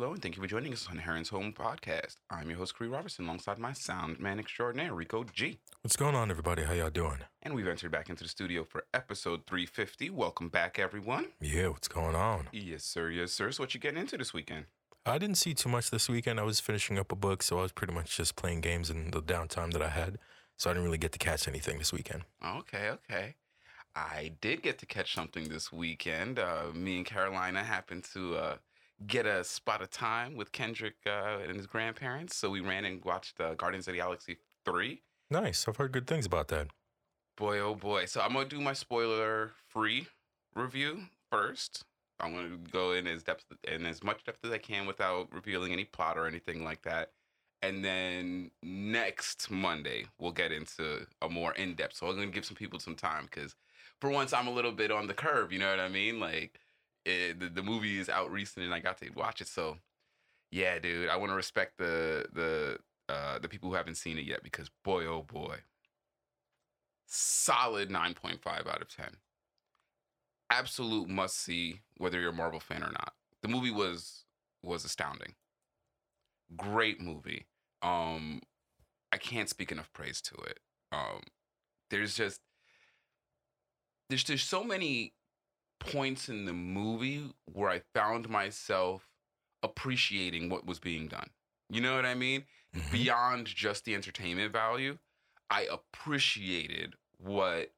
Hello, and thank you for joining us on Heron's Home Podcast. I'm your host, Khary Robertson, alongside my sound man extraordinaire, Rico G. What's going on, everybody? How y'all doing? And we've entered back into the studio for episode 350. Welcome back, everyone. Yeah, what's going on? Yes, sir, yes, sir. So, what you getting into this weekend? I didn't see too much this weekend. I was finishing up a book, so I was pretty much just playing games in the downtime that I had. So I didn't really get to catch anything this weekend. Okay, okay. I did get to catch something this weekend. Uh, me and Carolina happened to uh, get a spot of time with Kendrick uh, and his grandparents. So, we ran and watched uh, Guardians of the Galaxy 3. Nice. I've heard good things about that. Boy, oh boy. So I'm gonna do my spoiler free review first. I'm gonna go in as depth in as much depth as I can without revealing any plot or anything like that. And then next Monday we'll get into a more in depth. So I'm gonna give some people some time because for once I'm a little bit on the curve. You know what I mean? Like it, the, the movie is out recently and I got to watch it. So yeah, dude, I want to respect the the uh, the people who haven't seen it yet because boy, oh boy, solid 9.5 out of 10. Absolute must see whether you're a Marvel fan or not. The movie was was astounding. Great movie. Um I can't speak enough praise to it. Um there's just there's there's so many points in the movie where I found myself appreciating what was being done. You know what I mean? Mhm. Beyond just the entertainment value, I appreciated what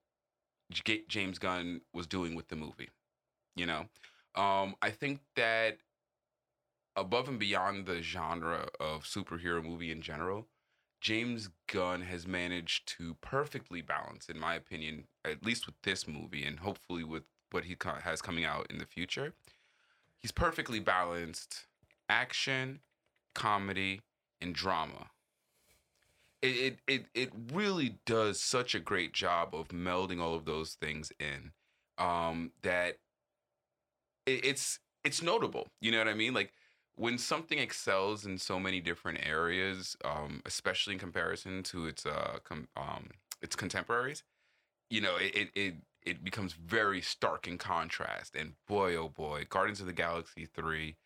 J- James Gunn was doing with the movie. You know, um, I think that above and beyond the genre of superhero movie in general, James Gunn has managed to perfectly balance, in my opinion, at least with this movie, and hopefully with what he has coming out in the future. He's perfectly balanced action, comedy, and drama. It, it it it really does such a great job of melding all of those things in um that it, it's it's notable. You know what i mean? Like when something excels in so many different areas um especially in comparison to its uh com- um its contemporaries you know it, it it it becomes very stark in contrast and boy oh boy guardians of the galaxy 3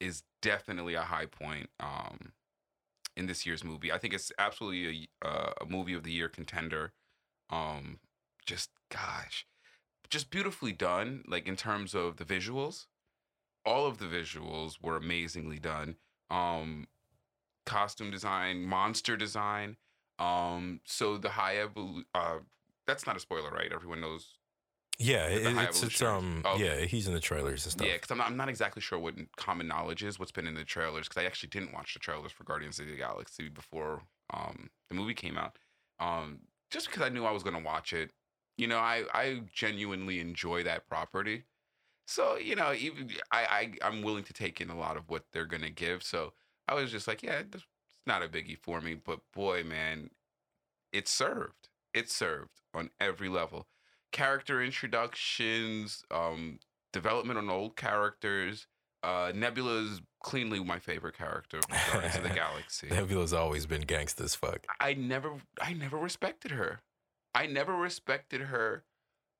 is definitely a high point um in this year's movie. I think it's absolutely a, uh, a movie of the year contender. Um, just gosh, just beautifully done. Like in terms of the visuals, all of the visuals were amazingly done. Um, costume design, monster design. Um, so the high uh, that's not a spoiler, right? Everyone knows Yeah, it, it's, it's um Oh, okay. yeah, he's in the trailers and stuff. Yeah, because I'm not, I'm not exactly sure what common knowledge is, what's been in the trailers, because I actually didn't watch the trailers for Guardians of the Galaxy before um, the movie came out. Um, just because I knew I was going to watch it. You know, I, I genuinely enjoy that property. So, you know, even I, I, I'm willing to take in a lot of what they're going to give. So I was just like, yeah, it's not a biggie for me. But boy, man, it served. It served on every level character introductions, um, development on old characters. Uh, Nebula is cleanly my favorite character from Guardians of the Galaxy. Nebula's always been gangsta as fuck. I never, I never respected her. I never respected her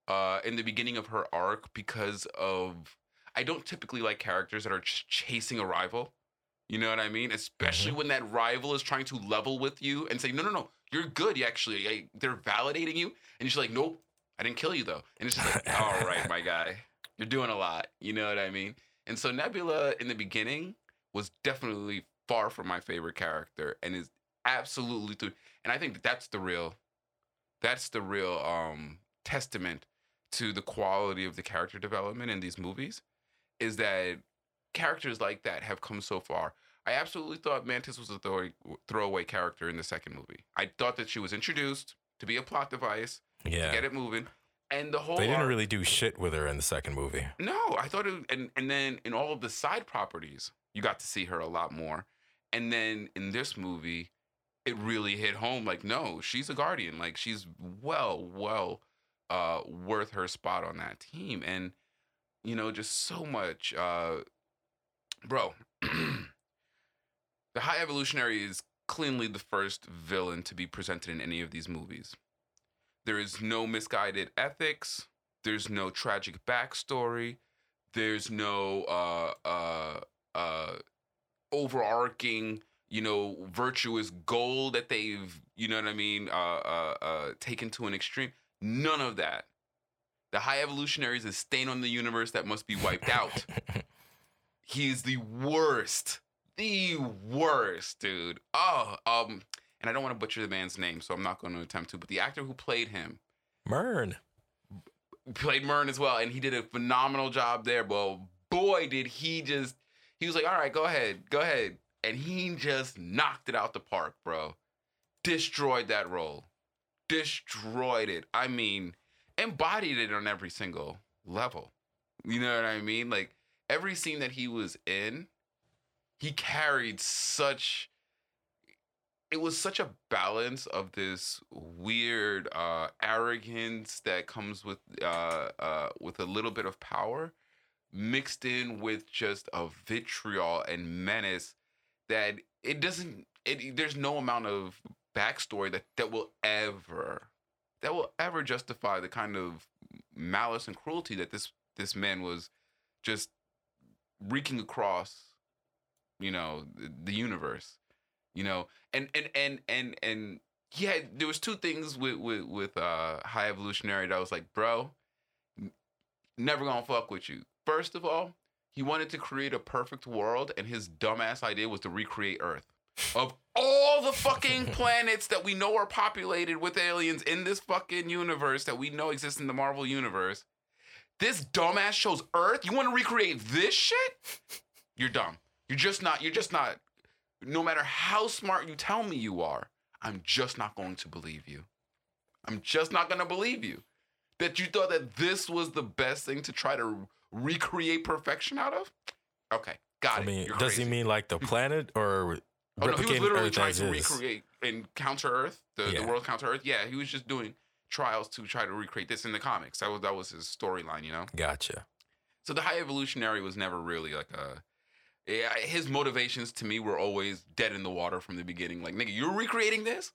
uh, in the beginning of her arc because of. I don't typically like characters that are ch- chasing a rival. You know what I mean? Especially when that rival is trying to level with you and say, "No, no, no, you're good. You actually, I, they're validating you," and you're like, "Nope, I didn't kill you though." And it's just like, "All right, my guy, you're doing a lot." You know what I mean? And so Nebula in the beginning was definitely far from my favorite character, and is absolutely through. And I think that that's the real, that's the real um, testament to the quality of the character development in these movies, is that characters like that have come so far. I absolutely thought Mantis was a throw- throwaway character in the second movie. I thought that she was introduced to be a plot device, Yeah. get it moving, and the whole They didn't arc- really do shit with her in the second movie. no, I thought it, and and then in all of the side properties, you got to see her a lot more, And then in this movie, it really hit home. Like, no, she's a guardian. Like, she's well, well uh, worth her spot on that team. And you know, just so much. Uh, bro, the High Evolutionary is cleanly the first villain to be presented in any of these movies. There is no misguided ethics. There's no tragic backstory. There's no uh, uh, uh, overarching, you know, virtuous goal that they've, you know what I mean, uh, uh, uh, taken to an extreme. None of that. The High Evolutionary is a stain on the universe that must be wiped out. he is the worst, the worst, dude. Oh, um, and I don't want to butcher the man's name, so I'm not going to attempt to. But the actor who played him Murn. played Murn as well, and he did a phenomenal job there. Well, boy, did he just. He was like, "All right, go ahead, go ahead," and he just knocked it out the park, bro. Destroyed that role, destroyed it. I mean, embodied it on every single level. You know what I mean? Like every scene that he was in, he carried such it was such a balance of this weird uh arrogance that comes with uh uh with a little bit of power mixed in with just a vitriol and menace that it doesn't it there's no amount of backstory that that will ever that will ever justify the kind of malice and cruelty that this this man was just wreaking across you know the, the universe you know and and and and and yeah there was two things with with with uh high evolutionary that I was like bro n- never gonna fuck with you first of all he wanted to create a perfect world and his dumbass idea was to recreate earth of all the fucking planets that we know are populated with aliens in this fucking universe that we know exists in the Marvel universe, this dumbass shows Earth. You want to recreate this shit? You're dumb. You're just not. You're just not. No matter how smart you tell me you are, I'm just not going to believe you. I'm just not going to believe you. That you thought that this was the best thing to try to recreate perfection out of? Okay, got I it. mean, You're does crazy. he mean like the planet or Oh, no, he was literally Earth trying to is? recreate and counter Earth, the, the world counter Earth. Yeah, he was just doing trials to try to recreate this in the comics. That was that was his storyline, you know. Gotcha. So the High Evolutionary was never really like a. Yeah, his motivations to me were always dead in the water from the beginning. Like, nigga, you're recreating this?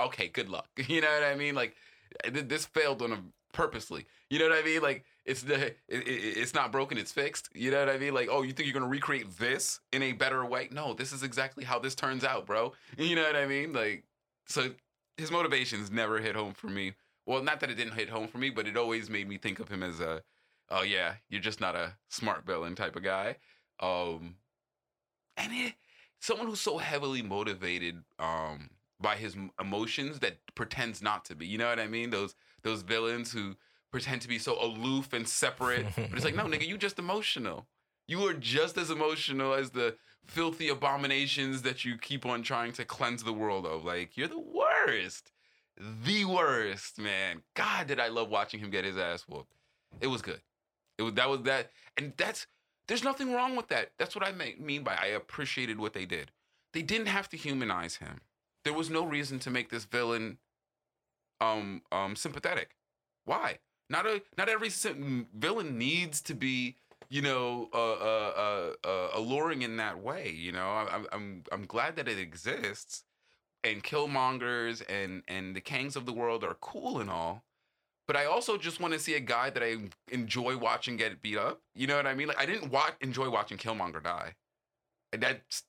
Okay, good luck. You know what I mean? Like, th- this failed on a purposely. You know what I mean? Like, it's the it, it, it's not broken, it's fixed. You know what I mean? Like, oh, you think you're gonna recreate this in a better way? No, this is exactly how this turns out, bro. You know what I mean? Like, so his motivations never hit home for me. Well, not that it didn't hit home for me, but it always made me think of him as a, oh yeah, you're just not a smart villain type of guy. Um, and it, someone who's so heavily motivated um by his emotions that pretends not to be. You know what I mean? Those those villains who pretend to be so aloof and separate, but it's like, no, nigga, you just emotional. You are just as emotional as the filthy abominations that you keep on trying to cleanse the world of. Like, you're the worst. The worst, man. God, did I love watching him get his ass whooped. It was good. It was that was that, and that's there's nothing wrong with that. That's what I mean by I appreciated what they did. They didn't have to humanize him. There was no reason to make this villain um um sympathetic. Why? Not a not every villain needs to be you know uh, uh, uh, alluring in that way. You know, I, I'm I'm I'm glad that it exists, and Killmongers and and the Kangs of the world are cool and all. But I also just want to see a guy that I enjoy watching get beat up. You know what I mean? Like I didn't watch enjoy watching Killmonger die. That's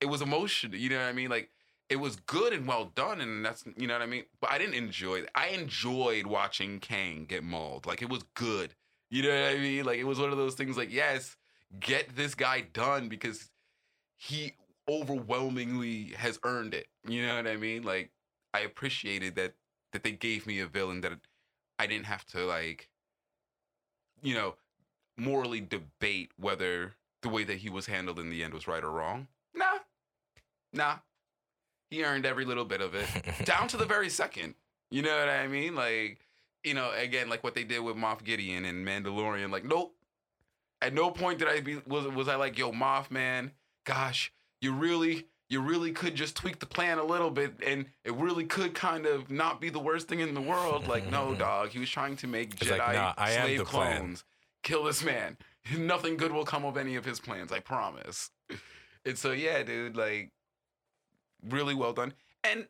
it was emotional. You know what I mean? Like it was good and well done, and that's you know what I mean. But I didn't enjoy it. I enjoyed watching Kang get mauled. Like it was good. You know what I mean? Like it was one of those things. Like yes, get this guy done because he overwhelmingly has earned it. You know what I mean? Like I appreciated that that they gave me a villain that I didn't have to like, you know, morally debate whether the way that he was handled in the end was right or wrong. Nah, nah. He earned every little bit of it, down to the very second. You know what I mean? Like, you know, again, like what they did with Moff Gideon and Mandalorian. Like, nope. At no point did I be was was I like, yo, Moff, man, gosh, you really you really could just tweak the plan a little bit and it really could kind of not be the worst thing in the world. Like, no, dog. He was trying to make It's Jedi like, nah, slave the plan. clones. Kill this man. Nothing good will come of any of his plans, I promise. And so yeah, dude, like really well done. And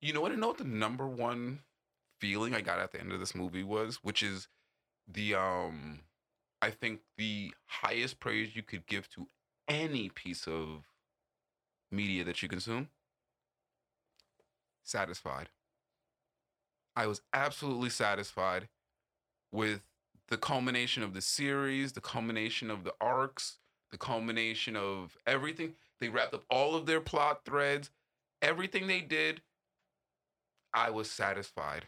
you know what? I know what the number one feeling I got at the end of this movie was, which is the um I think the highest praise you could give to any piece of media that you consume. Satisfied. I was absolutely satisfied with the culmination of the series, the culmination of the arcs, the culmination of everything. They wrapped up all of their plot threads, everything they did. I was satisfied.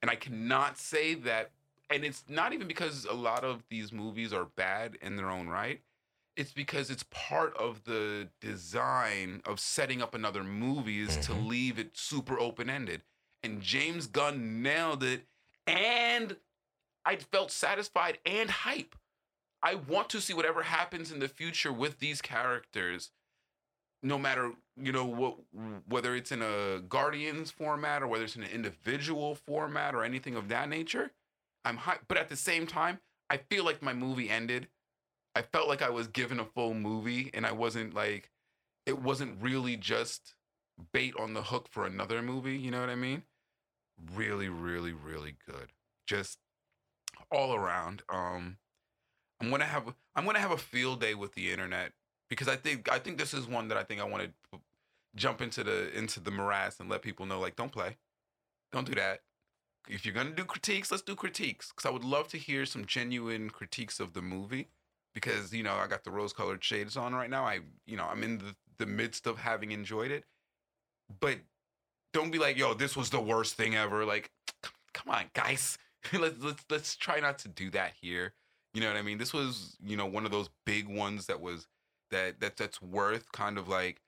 And I cannot say that, and it's not even because a lot of these movies are bad in their own right. It's because it's part of the design of setting up another movie is to Mhm. leave it super open ended. And James Gunn nailed it. And I felt satisfied and hype. I want to see whatever happens in the future with these characters, no matter you know what, whether it's in a Guardians format or whether it's in an individual format or anything of that nature. I'm hyped, but at the same time, I feel like my movie ended. I felt like I was given a full movie, and I wasn't like, it wasn't really just bait on the hook for another movie. You know what I mean? Really, really, really good. Just all around. Um, I'm gonna have I'm gonna have a field day with the internet because I think I think this is one that I think I want to jump into the into the morass and let people know like don't play, don't do that. If you're gonna do critiques, let's do critiques because I would love to hear some genuine critiques of the movie because you know I got the rose-colored shades on right now. I you know I'm in the the midst of having enjoyed it, but don't be like yo this was the worst thing ever. Like come on guys, let's let's let's try not to do that here. You know what I mean? This was, you know, one of those big ones that was that that that's worth kind of like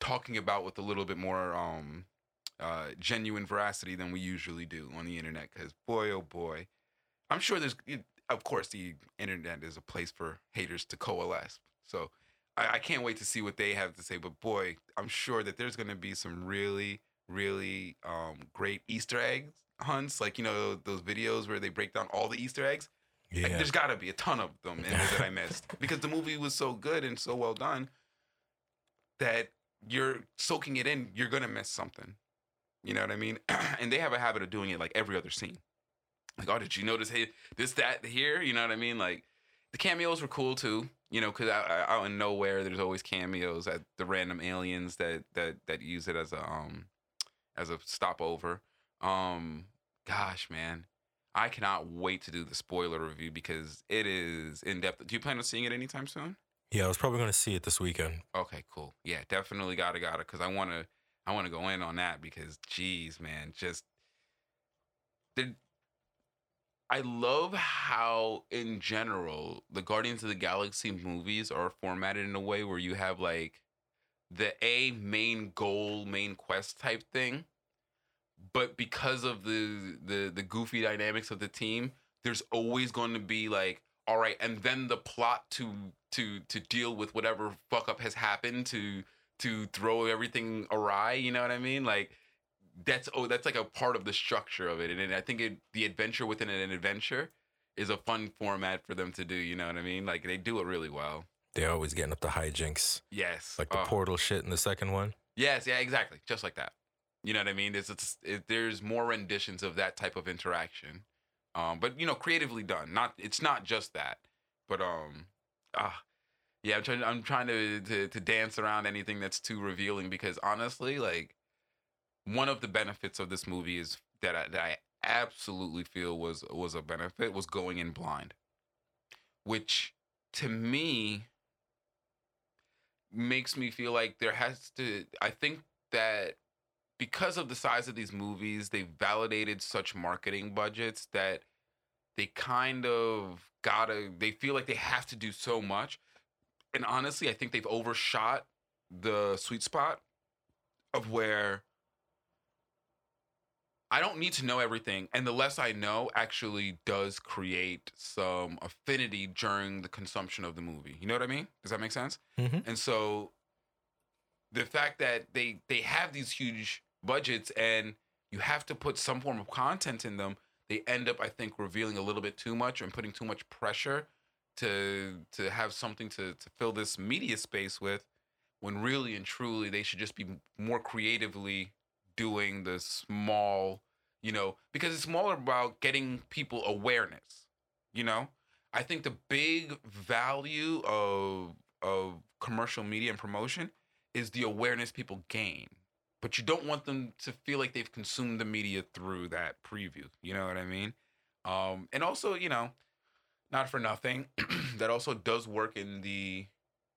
talking about with a little bit more um uh genuine veracity than we usually do on the internet cuz boy oh boy. I'm sure there's of course the internet is a place for haters to coalesce. So I, I can't wait to see what they have to say but boy, I'm sure that there's going to be some really really um great easter eggs hunts like you know those videos where they break down all the easter eggs like, Yeah. there's got to be a ton of them in there that I missed because the movie was so good and so well done that you're soaking it in. You're gonna miss something. You know what I mean? and they have a habit of doing it like every other scene. Like, oh, did you notice hey, this, that, here? You know what I mean? Like, the cameos were cool too. You know, because out, out in nowhere, there's always cameos at the random aliens that that that use it as a um as a stopover. Um, gosh, man, I cannot wait to do the spoiler review because it is in depth. Do you plan on seeing it anytime soon? Yeah, I was probably going to see it this weekend. Okay, cool. Yeah, definitely gotta gotta because I wanna I wanna go in on that because geez, man, just the I love how in general the Guardians of the Galaxy movies are formatted in a way where you have like the A main goal, main quest type thing. But because of the the the goofy dynamics of the team, there's always going to be like, all right, and then the plot to to to deal with whatever fuck up has happened to to throw everything awry. You know what I mean? Like that's oh that's like a part of the structure of it, and I think it the adventure within an adventure is a fun format for them to do. You know what I mean? Like they do it really well. They're always getting up to hijinks, Yes, like the Oh. portal shit in the second one. Yes, yeah, exactly, just like that. You know what I mean? It's, it's it, there's more renditions of that type of interaction, um, but you know, creatively done. Not it's not just that, but um, ah, yeah, I'm trying I'm trying to, to to dance around anything that's too revealing because honestly, like one of the benefits of this movie is that I, that I absolutely feel was was a benefit was going in blind, which to me makes me feel like there has to I think that because of the size of these movies, they've validated such marketing budgets that they kind of gotta they feel like they have to do so much. And honestly, I think they've overshot the sweet spot of where I don't need to know everything, and the less I know actually does create some affinity during the consumption of the movie. You know what I mean? Does that make sense? Mhm. And so, the fact that they they have these huge budgets and you have to put some form of content in them, they end up, I think, revealing a little bit too much and putting too much pressure to to have something to to fill this media space with, when really and truly they should just be more creatively doing the small, you know, because it's more about getting people awareness. You know, I think the big value of of commercial media and promotion is the awareness people gain. But you don't want them to feel like they've consumed the media through that preview. You know what I mean? Um, and also, you know, not for nothing, that also does work in the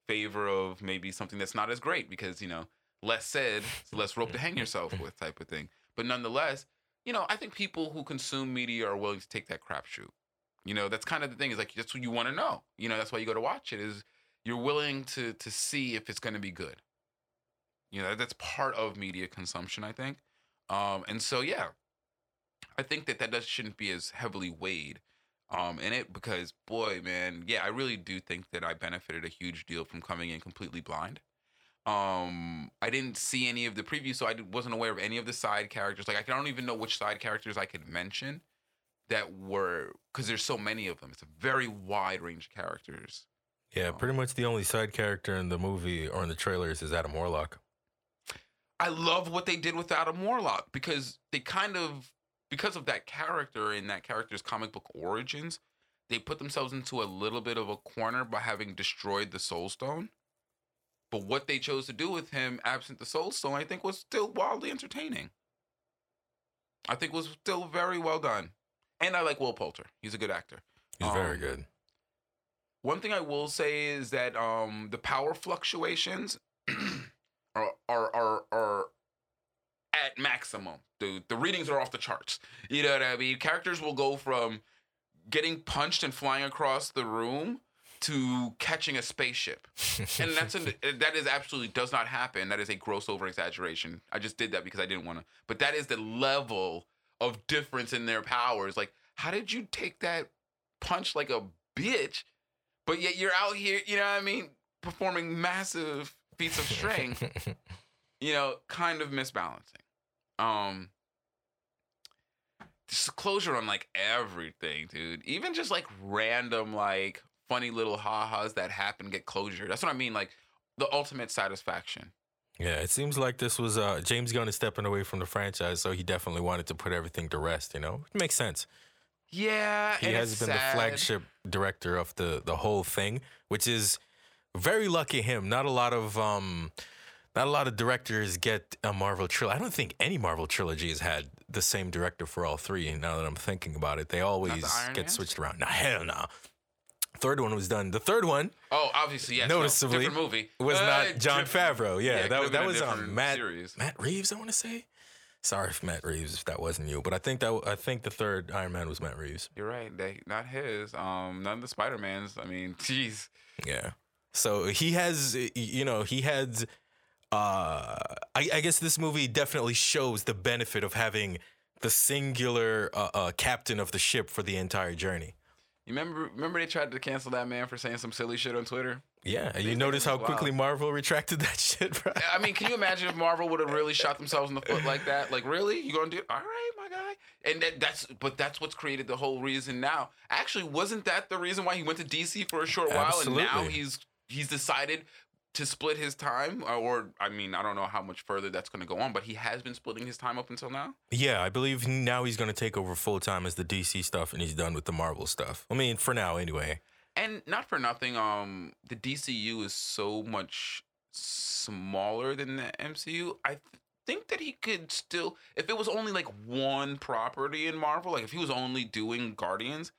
favor of maybe something that's not as great because, you know, less said, less rope to hang yourself with type of thing. But nonetheless, you know, I think people who consume media are willing to take that crapshoot. You know, that's kind of the thing. Is like that's what you want to know. You know, that's why you go to watch it. Is you're willing to to see if it's going to be good. You know, that's part of media consumption, I think. Um, and so yeah, I think that that does, shouldn't be as heavily weighed um, in it because boy, man, yeah, I really do think that I benefited a huge deal from coming in completely blind. Um, I didn't see any of the previews, so i wasn't aware of any of the side characters. Like I don't even know which side characters I could mention that were because there's so many of them. It's a very wide range of characters. Yeah, Oh. pretty much the only side character in the movie or in the trailers is Adam Warlock. I love what they did with Adam Warlock because they kind of because of that character and that character's comic book origins, they put themselves into a little bit of a corner by having destroyed the Soul Stone. But what they chose to do with him, absent the Soul Stone, I think was still wildly entertaining. I think was still very well done. And I like Will Poulter. He's a good actor. He's very Um, good. One thing I will say is that um the power fluctuations are are are are at maximum. The the readings are off the charts. You know what I mean? Characters will go from getting punched and flying across the room to catching a spaceship. And that's an, that is absolutely does not happen. That is a gross over exaggeration. I just did that because I didn't want to. But that is the level of difference in their powers. Like, how did you take that punch like a bitch, but yet you're out here, you know what I mean, performing massive feats of strength, you know, kind of misbalancing. Um just closure on like everything, dude. Even just like random like funny little ha-has that happen get closure. That's what I mean, like the ultimate satisfaction. yeah, it seems like this was uh, James Gunn is stepping away from the franchise, so he definitely wanted to put everything to rest. You know, it makes sense. Yeah, He has been sad. the flagship director of the the whole thing, which is very lucky him. Not a lot of um, not a lot of directors get a Marvel trilogy. I don't think any Marvel trilogy has had the same director for all three. Now that I'm thinking about it, they always get Man? switched around. Nah, hell no. Third one was done. The third one Oh, obviously, yes. no, Noticeably, different movie. was Uh, not Jon Favreau. Yeah, yeah, it that could've that been a was um, different Matt series. Matt Reeves. I want to say. Sorry, if Matt Reeves, if that wasn't you, but I think that I think the third Iron Man was Matt Reeves. You're right. They not his. Um, none of the Spider Mans. I mean, jeez. Yeah. So he has, you know, he had. Uh, I, I guess this movie definitely shows the benefit of having the singular uh, uh, captain of the ship for the entire journey. You remember? Remember they tried to cancel that man for saying some silly shit on Twitter. Yeah, and you notice how quickly Marvel retracted that shit, bro. I mean, can you imagine if Marvel would have really shot themselves in the foot like that? Like, really? You gonna do? All right, my guy. And that, that's, but that's what's created the whole reason now. Actually, wasn't that the reason why he went to DC for a short while, and now he's he's decided to split his time, or, or I mean, I don't know how much further that's gonna go on, but he has been splitting his time up until now. Yeah, I believe now he's going to take over full time as the DC stuff, and he's done with the Marvel stuff. I mean, for now, anyway. And not for nothing, um, the DCU is so much smaller than the MCU. I th- think that he could still, if it was only like one property in Marvel, like if he was only doing Guardians,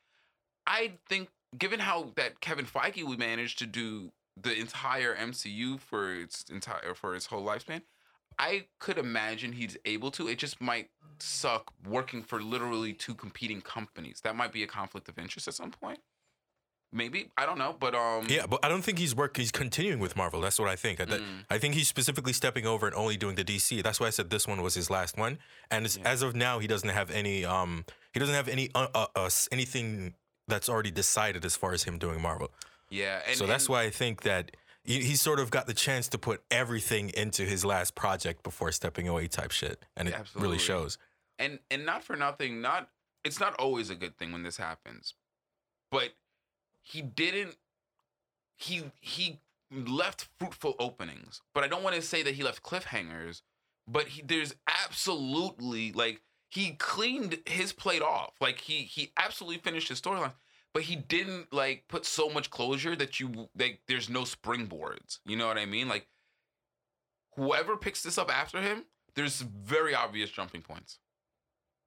I think, given how that Kevin Feige would manage to do the entire MCU for its entire for its whole lifespan, I could imagine he's able to. It just might suck working for literally two competing companies. That might be a conflict of interest at some point. maybe I don't know, but um, Yeah, but I don't think he's work. He's continuing with Marvel. That's what I think. I, Mm. I think he's specifically stepping over and only doing the DC. That's why I said this one was his last one. And Yeah. as of now, he doesn't have any. Um, he doesn't have any uh, uh, uh, anything that's already decided as far as him doing Marvel. Yeah, and so that's and- why I think that he, he sort of got the chance to put everything into his last project before stepping away, type shit, and it Absolutely. really shows. and and not for nothing not it's not always a good thing when this happens but he didn't he he left fruitful openings but i don't want to say that he left cliffhangers but he there's absolutely like he cleaned his plate off like he he absolutely finished his storyline but he didn't like put so much closure that you like there's no springboards you know what i mean like whoever picks this up after him there's very obvious jumping points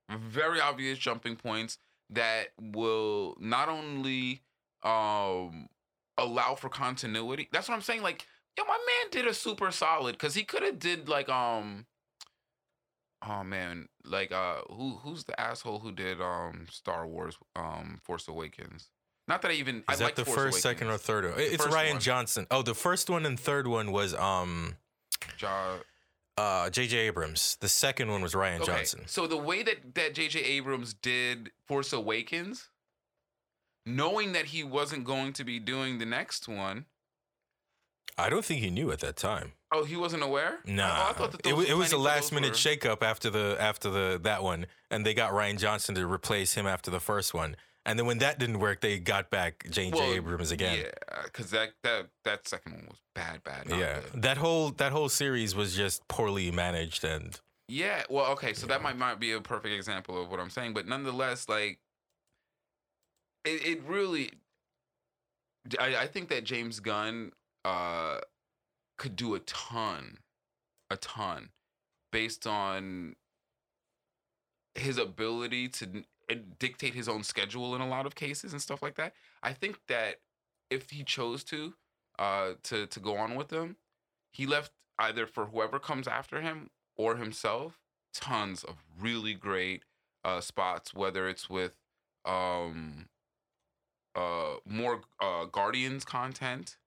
very obvious jumping points that will not only um allow for continuity. That's what I'm saying. Like, yo, my man did a super solid because he could have did like um oh man, like uh who who's the asshole who did um Star Wars um Force Awakens? Not that I even Is I that like the Force first, second, or third? one? It's first Rian one. Johnson. Oh, the first one and third one was um Ja- uh J.J. Abrams. The second one was Rian Okay, Johnson. So the way that that J.J. Abrams did Force Awakens, knowing that he wasn't going to be doing the next one, I don't think he knew at that time. oh, he wasn't aware. Nah, Oh, that it, those wa- it was a last minute were- shakeup after the after the that one, and they got Rian Johnson to replace him after the first one. And then when that didn't work, they got back J.J. Well, Abrams again. Yeah, because that that that second one was bad, bad. Yeah, good. that whole that whole series was just poorly managed, and Yeah, well, okay, so that Yeah. might not be a perfect example of what I'm saying, but nonetheless, like, it, it really, I, I think that James Gunn uh, could do a ton, a ton, based on his ability to dictate his own schedule in a lot of cases and stuff like that. I think that if he chose to, uh, to to go on with them, he left either for whoever comes after him or himself tons of really great uh, spots, whether it's with um, uh, more uh, Guardians content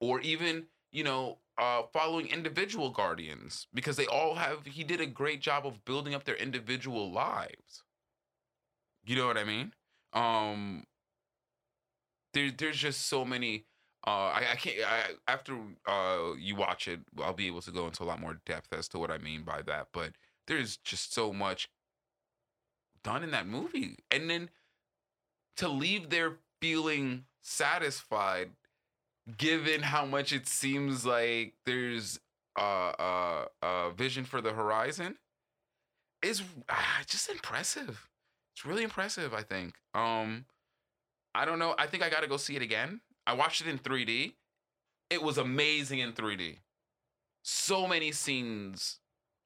or even, you know, uh, following individual Guardians because they all have, he did a great job of building up their individual lives. You know what I mean? Um, there, there's just so many. Uh, I, I can't. I, after uh, you watch it, I'll be able to go into a lot more depth as to what I mean by that. But there's just so much done in that movie, and then to leave there feeling satisfied, given how much it seems like there's uh, vision for the horizon, is ah, just impressive. It's really impressive. I think. Um, I don't know. I think I got to go see it again. I watched it in 3D. It was amazing in 3D. So many scenes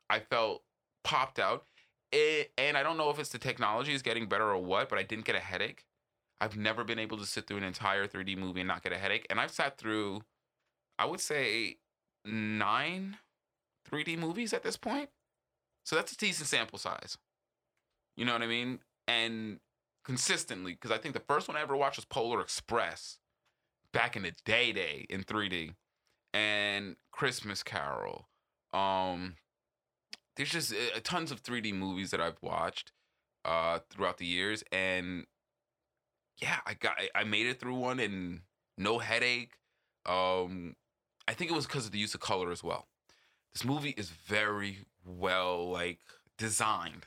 I felt popped out. It, and I don't know if it's the technology is getting better or what, but I didn't get a headache. I've never been able to sit through an entire 3D movie and not get a headache. And I've sat through, I would say, nine 3D movies at this point. So that's a decent sample size. You know what I mean? And consistently, because I think the first one I ever watched was Polar Express back in the day day in 3D. And Christmas Carol. Um there's just uh, tons of 3D movies that I've watched uh throughout the years and yeah, I got I- made it through one and no headache. Um I think it was because of the use of color as well. This movie is very well like designed.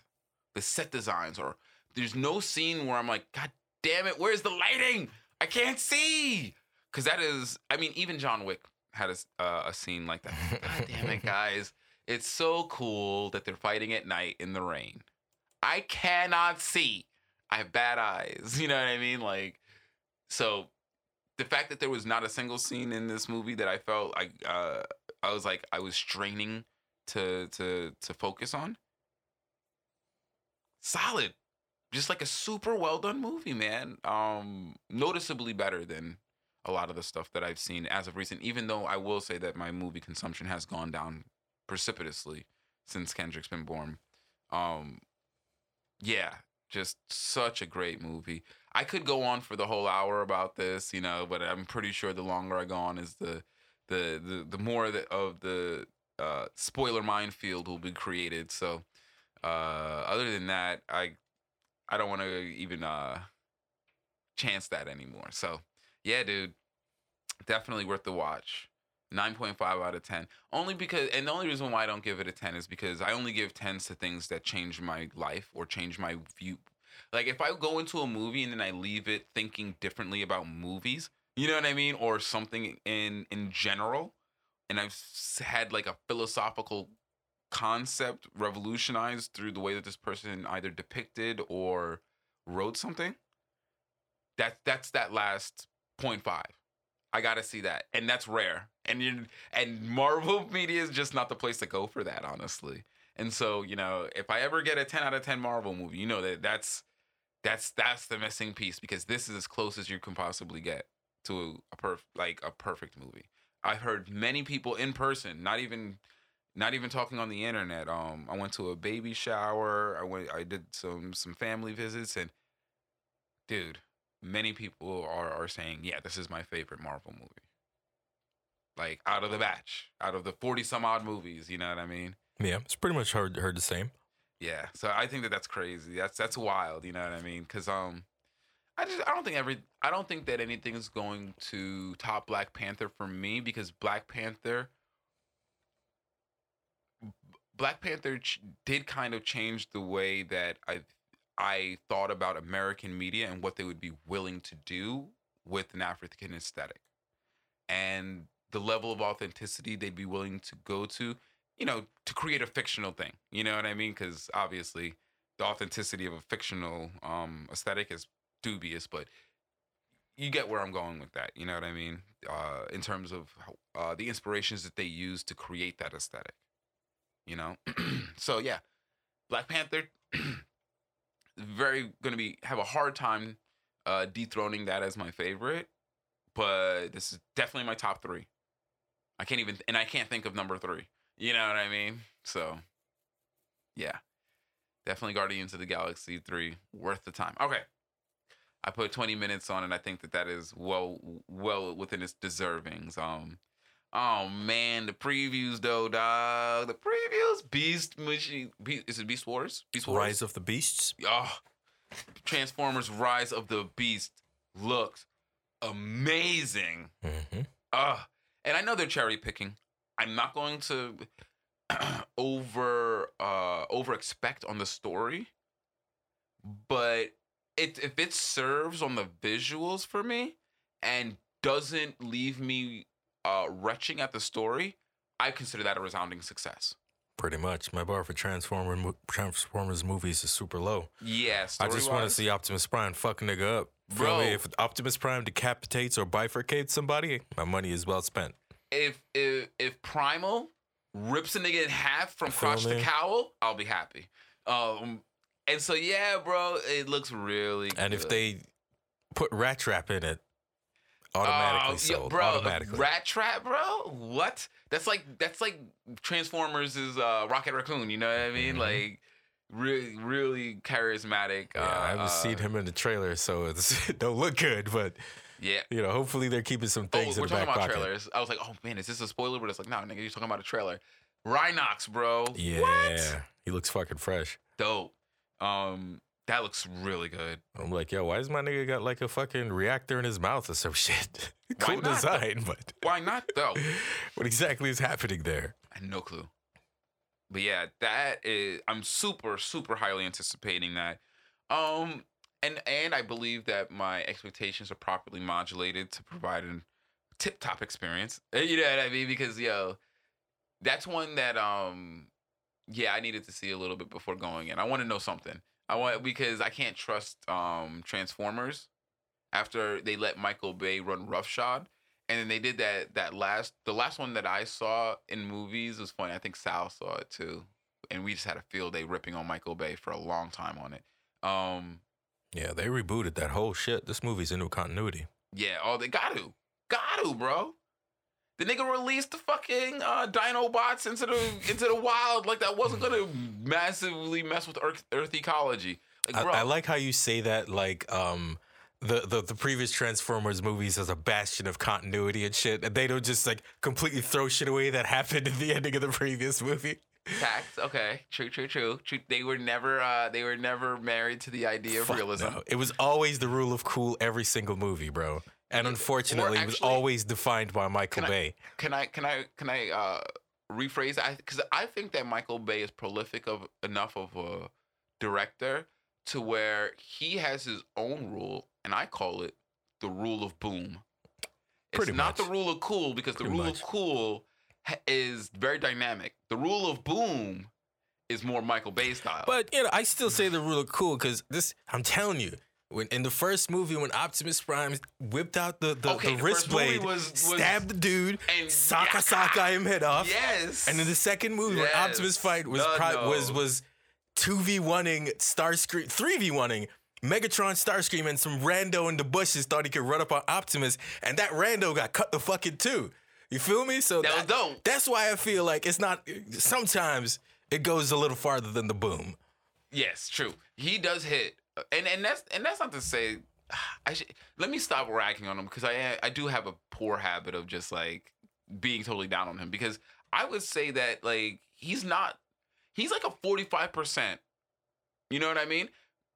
The set designs are there's no scene where I'm like, God damn it, where's the lighting? I can't see. Cause that is, I mean, even John Wick had a, uh, a scene like that. God damn it, guys. It's so cool that they're fighting at night in the rain. I cannot see. I have bad eyes. You know what I mean? Like, so the fact that there was not a single scene in this movie that I felt like uh, I was like I was straining to to to focus on. Solid, just like a super well done movie, man. Um, noticeably better than a lot of the stuff that I've seen as of recent. Even though I will say that my movie consumption has gone down precipitously since Kendrick's been born. Um, yeah, just such a great movie. I could go on for the whole hour about this, you know, but I'm pretty sure the longer I go on, is the the the, the more that of the uh, spoiler minefield will be created. So, uh, other than that, I I don't want to even uh, chance that anymore. So, yeah, dude, definitely worth the watch. 9.5 out of 10. Only because, and the only reason why I don't give it a 10 is because I only give 10s to things that change my life or change my view. Like if I go into a movie and then I leave it thinking differently about movies, you know what I mean? Or something in in general, and I've had like a philosophical concept revolutionized through the way that this person either depicted or wrote something. That that's that last 0.5. I gotta see that, and that's rare. And you and Marvel media is just not the place to go for that, honestly. And so you know, if I ever get a 10 out of 10 Marvel movie, you know that that's that's that's the missing piece because this is as close as you can possibly get to a perf like a perfect movie. I've heard many people in person, not even not even talking on the internet. Um, I went to a baby shower. I went. I did some some family visits, and dude, many people are are saying, yeah, this is my favorite Marvel movie. Like out of the batch, out of the forty some odd movies, you know what I mean? Yeah, it's pretty much heard heard the same. Yeah. So I think that that's crazy. That's that's wild. You know what I mean? Because um, I just I don't think every I don't think that anything is going to top Black Panther for me because Black Panther. Black Panther ch- did kind of change the way that I I thought about American media and what they would be willing to do with an African aesthetic, and the level of authenticity they'd be willing to go to you know, to create a fictional thing. You know what I mean? Because obviously, the authenticity of a fictional um, aesthetic is dubious, but you get where I'm going with that. You know what I mean? Uh, in terms of uh, the inspirations that they use to create that aesthetic. You know, so yeah, Black Panther very to be have a hard time uh, dethroning that as my favorite, but this is definitely my top three. I can't even, and I can't think of number three. You know what I mean? So, yeah, definitely Guardians of the Galaxy three worth the time. Okay, I put twenty minutes on it. I think that that is well, well within its deservings. Um, oh man, the previews though, dog. The previews, Beast Machine. Is it Beast Wars? Beast Wars. Rise of the Beasts. Oh, Transformers: Rise of the Beast looks amazing. hmm Uh, and I know they're cherry picking. I'm not going to over uh over expect on the story, but it if it serves on the visuals for me and doesn't leave me uh retching at the story, I consider that a resounding success. Pretty much. My bar for Transformer Transformers movies is super low. Yeah, I just want to see Optimus Prime fuck nigga up. Bro. me? If Optimus Prime decapitates or bifurcates somebody, my money is well spent. if if if Primal rips a nigga in half from crotch to cowl, I'll be happy. Um, and so yeah, bro, it looks really. And if they put Rat Trap in it, automatically Oh, yeah, bro, automatically. Rat Trap, bro. What? That's like that's like Transformers is uh, Rocket Raccoon. You know what I mean? Mhm. Like really, really charismatic. yeah, uh, I haven't uh, seen him in the trailer, so it's, it don't look good. But Yeah. you know, hopefully they're keeping some things. Oh, things we're in talking about pocket. trailers. I was like, oh man, is this a spoiler? But it's like, no, nigga, you're talking about a trailer. Rhinox, bro. Yeah, What? he looks fucking fresh. Dope. Um, that looks really good. I'm like, yo, why does my nigga got like a fucking reactor in his mouth or some shit? cool not, though? design, but Why not though? what exactly is happening there? I had no clue. But yeah, that is I'm super, super highly anticipating that. Um and and I believe that my expectations are properly modulated to provide a tip top experience. You know what I mean? Because yo, that's one that um yeah, I needed to see a little bit before going in. I want to know something. I want because I can't trust um Transformers after they let Michael Bay run roughshod and then they did that that last the last one that I saw in movies was funny. I think Sal saw it too, and we just had a field day ripping on Michael Bay for a long time on it. Um, Yeah, they rebooted that whole shit. This movie's into continuity. yeah, oh, they got to, got to, bro. The nigga released the fucking uh, Dinobots into the into the wild like that wasn't gonna massively mess with Earth, Earth ecology. Like, I, bro, I like how you say that, like um, the, the the previous Transformers movies as a bastion of continuity and shit, and they don't just like completely throw shit away that happened in the ending of the previous movie. Facts. Okay. True. True. True. True. They were never. Uh, they were never married to the idea of Fuck realism. no. It was always the rule of cool every single movie, bro. And unfortunately, it was always defined by Michael Can I- Bay. Can I? Can I? Can I? Uh, rephrase that? Because I think that Michael Bay is prolific of enough of a director to where he has his own rule, and I call it the rule of boom. It's Pretty not much. the rule of cool because the Pretty rule much. of cool is very dynamic. The rule of boom is more Michael Bay style. But you know, I still say the rule of cool because this. I'm telling you, when in the first movie, when Optimus Prime whipped out the the, Okay, the wrist blade, was- was- stabbed the dude, and saka saka him head off. yes. And in the second movie, when Optimus fight was No, pro- was no. was two v oneing Starscream, three v oneing Megatron, Starscream, and some rando in the bushes thought he could run up on Optimus, and that rando got cut the fucking two. You feel me? So That was dope. That's why I feel like it's not. Sometimes it goes a little farther than the boom. Yes, true. He does hit, and and that's and that's not to say. I should let me stop racking on him because I I do have a poor habit of just like being totally down on him because I would say that like he's not he's like a forty five percent. You know what I mean?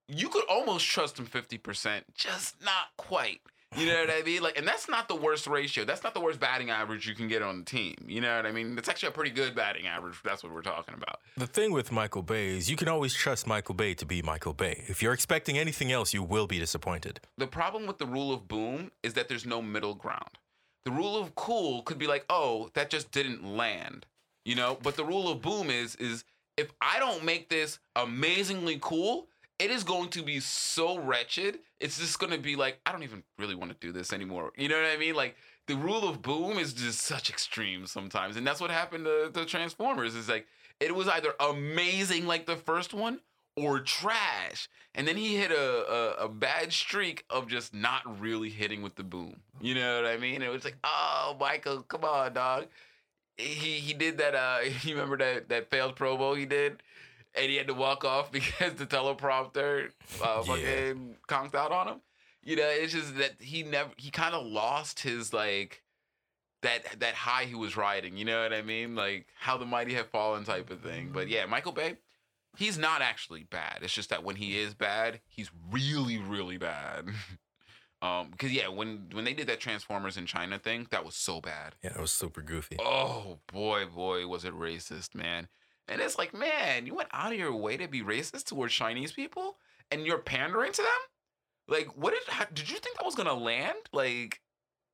You could almost trust him fifty percent, just not quite. You know what I mean? Like, and that's not the worst ratio. That's not the worst batting average you can get on the team. You know what I mean? It's actually a pretty good batting average. That's what we're talking about. The thing with Michael Bay is you can always trust Michael Bay to be Michael Bay. If you're expecting anything else, you will be disappointed. the problem with the rule of boom is that there's no middle ground. The rule of cool could be like, oh, that just didn't land, you know. But the rule of boom is is if I don't make this amazingly cool, it is going to be so wretched. It's just going to be like I don't even really want to do this anymore. You know what I mean? Like the rule of boom is just such extremes sometimes, and that's what happened to the Transformers. Is like it was either amazing like the first one or trash. And then he hit a, a, a bad streak of just not really hitting with the boom. You know what I mean? It was like, oh, Michael, come on, dog. He he did that. Uh, you remember that that failed promo he did, and he had to walk off because the teleprompter uh, Yeah. fucking conked out on him. You know, it's just that he never he kind of lost his like that that high he was riding. You know what I mean? Like how the mighty have fallen type of thing. But yeah, Michael Bay, he's not actually bad. It's just that when he is bad, he's really really bad. um, because yeah, when when they did that Transformers in China thing, that was so bad. Yeah, it was super goofy. Oh boy, boy, was it racist, man. And it's like, man, you went out of your way to be racist towards Chinese people, and you're pandering to them. Like, what did how, did you think that was gonna land? Like,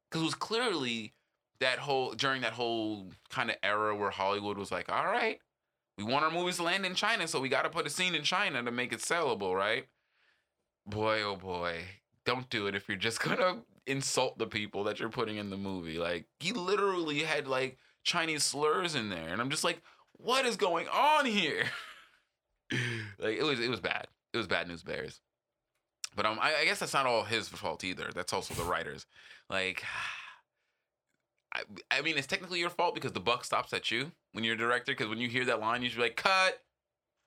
because it was clearly that whole during that whole kind of era where Hollywood was like, all right, we want our movies to land in China, so we got to put a scene in China to make it sellable, right? Boy, oh boy, don't do it if you're just gonna insult the people that you're putting in the movie. Like, he literally had like Chinese slurs in there, and I'm just like, what is going on here? like, it was it was bad. It was bad news bears. But um, I, I guess that's not all his fault either. That's also the writers. Like, I, I mean, it's technically your fault because the buck stops at you when you're a director. Because when you hear that line, you should be like, "Cut."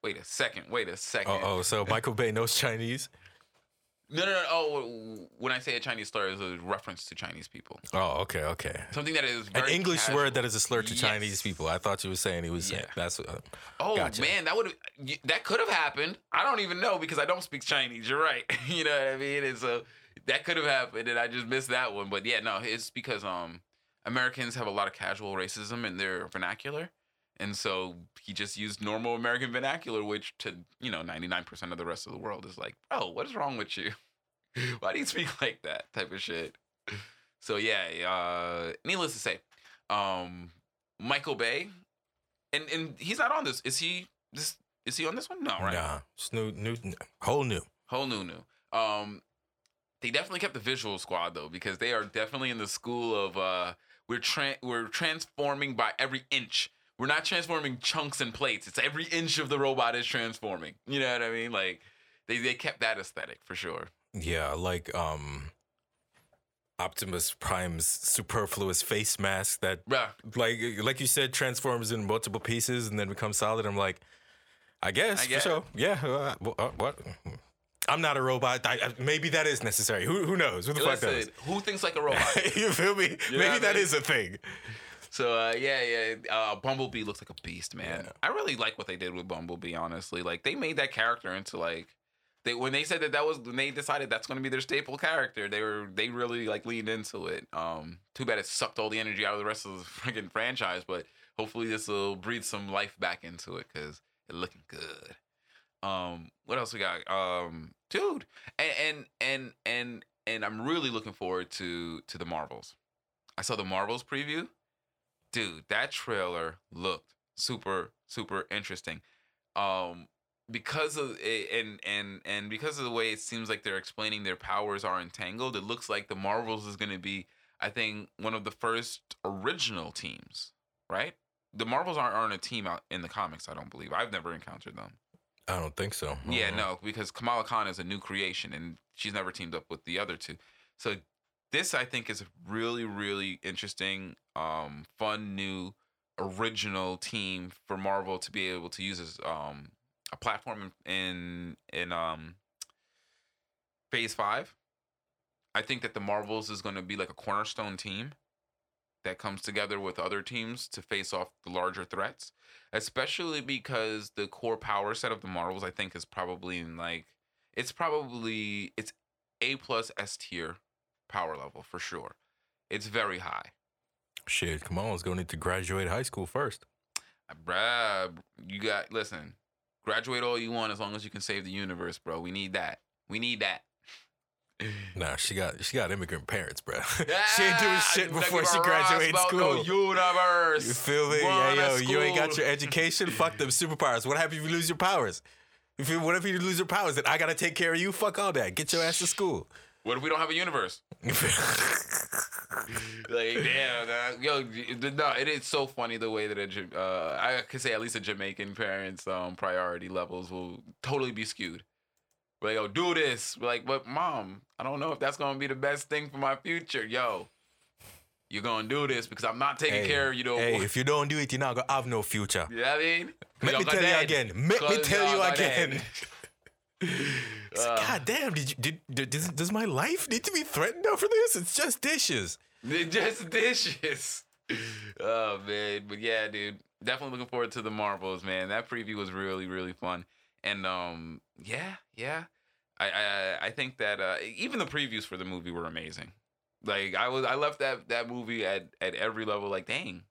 Wait a second. Wait a second. Oh, oh, so Michael Bay knows Chinese? No, no, no. Oh, when I say a Chinese slur, is a reference to Chinese people. Oh, okay, okay. Something that is An English casual. word that is a slur to Yes. Chinese people. I thought you were saying he was saying Yeah. that's uh, Oh Gotcha. man, that would that could have happened. I don't even know because I don't speak Chinese. You're right. you know what I mean? And so that could have happened, and I just missed that one. But yeah, no, it's because um Americans have a lot of casual racism in their vernacular, and so he just used normal American vernacular, which to you know 99% of the rest of the world is like, bro, what is wrong with you? Why do you speak like that? Type of shit. So yeah, uh, needless to say, um, Michael Bay, and and he's not on this. Is he? This is he on this one? No, right? nah, it's new, new, whole new. Whole new new. Um, they definitely kept the visual squad though because they are definitely in the school of uh, we're tra- we're transforming by every inch. We're not transforming chunks and plates. It's every inch of the robot is transforming. You know what I mean? Like they they kept that aesthetic for sure. Yeah, like um Optimus Prime's superfluous face mask that Bruh. like like you said transforms in multiple pieces and then becomes solid. I'm like, I guess, I guess. for sure. Yeah, uh, uh, what? I'm not a robot. I, maybe that is necessary. Who who knows? Who the fuck knows? Who thinks like a robot? you feel me? You maybe what I mean? is a thing. So uh, yeah, yeah. Uh, Bumblebee looks like a beast, man. Yeah. I really like what they did with Bumblebee. Honestly, like they made that character into like they when they said that that was when they decided that's going to be their staple character. They were they really like leaned into it. Um, too bad it sucked all the energy out of the rest of the freaking franchise, but hopefully this will breathe some life back into it because it's looking good. Um, what else we got? Um, dude, and and and and and I'm really looking forward to to the Marvels. I saw the Marvels preview dude, that trailer looked super super interesting. Um because of it and and and because of the way it seems like they're explaining their powers are entangled, it looks like the Marvels is going to be I think one of the first original teams, right? The Marvels aren't, aren't a team out in the comics, I don't believe. I've never encountered them. I don't think so. Yeah, no, because Kamala Khan is a new creation and she's never teamed up with the other two. So this I think is really, really interesting, um, fun new original team for Marvel to be able to use as um a platform in in um phase five. I think that the Marvels is gonna be like a cornerstone team that comes together with other teams to face off the larger threats especially because the core power set of the Marvels, I think, is probably in like it's probably it's A plus S tier power level for sure. It's very high. Shit, Kamala's gonna need to graduate high school first. Uh, Bruh, you got listen. Graduate all you want as long as you can save the universe, bro. We need that. We need that. Nah, she got she got immigrant parents, bro. she ain't doing Ah, shit before she graduates school. Universe. You feel me? Yeah, yo, a you ain't got your education. Fuck them superpowers. What happens if you lose your powers? If you, what if you lose your powers? Then I gotta take care of you. Fuck all that. Get your ass to school. What if we don't have a universe? like damn, dog. yo, no, it is so funny the way that a, uh, I could say at least a Jamaican parents' um priority levels will totally be skewed. We're like, yo, do this. We're like, but mom, I don't know if that's gonna be the best thing for my future. Yo, you're gonna do this because I'm not taking hey, care of you. Though. hey, if you don't do it, you're not gonna have no future. you know what I mean? Let me tell you again. Let me tell you again. It's Uh. like, God damn, did you did, did does, does my life need to be threatened over this? It's just dishes. They're just dishes. Oh man, but yeah, dude, definitely looking forward to the Marvels, man. That preview was really, really fun, and um, yeah, yeah, I I, I think that uh, even the previews for the movie were amazing. Like I was, I left that that movie at at every level. Like, dang,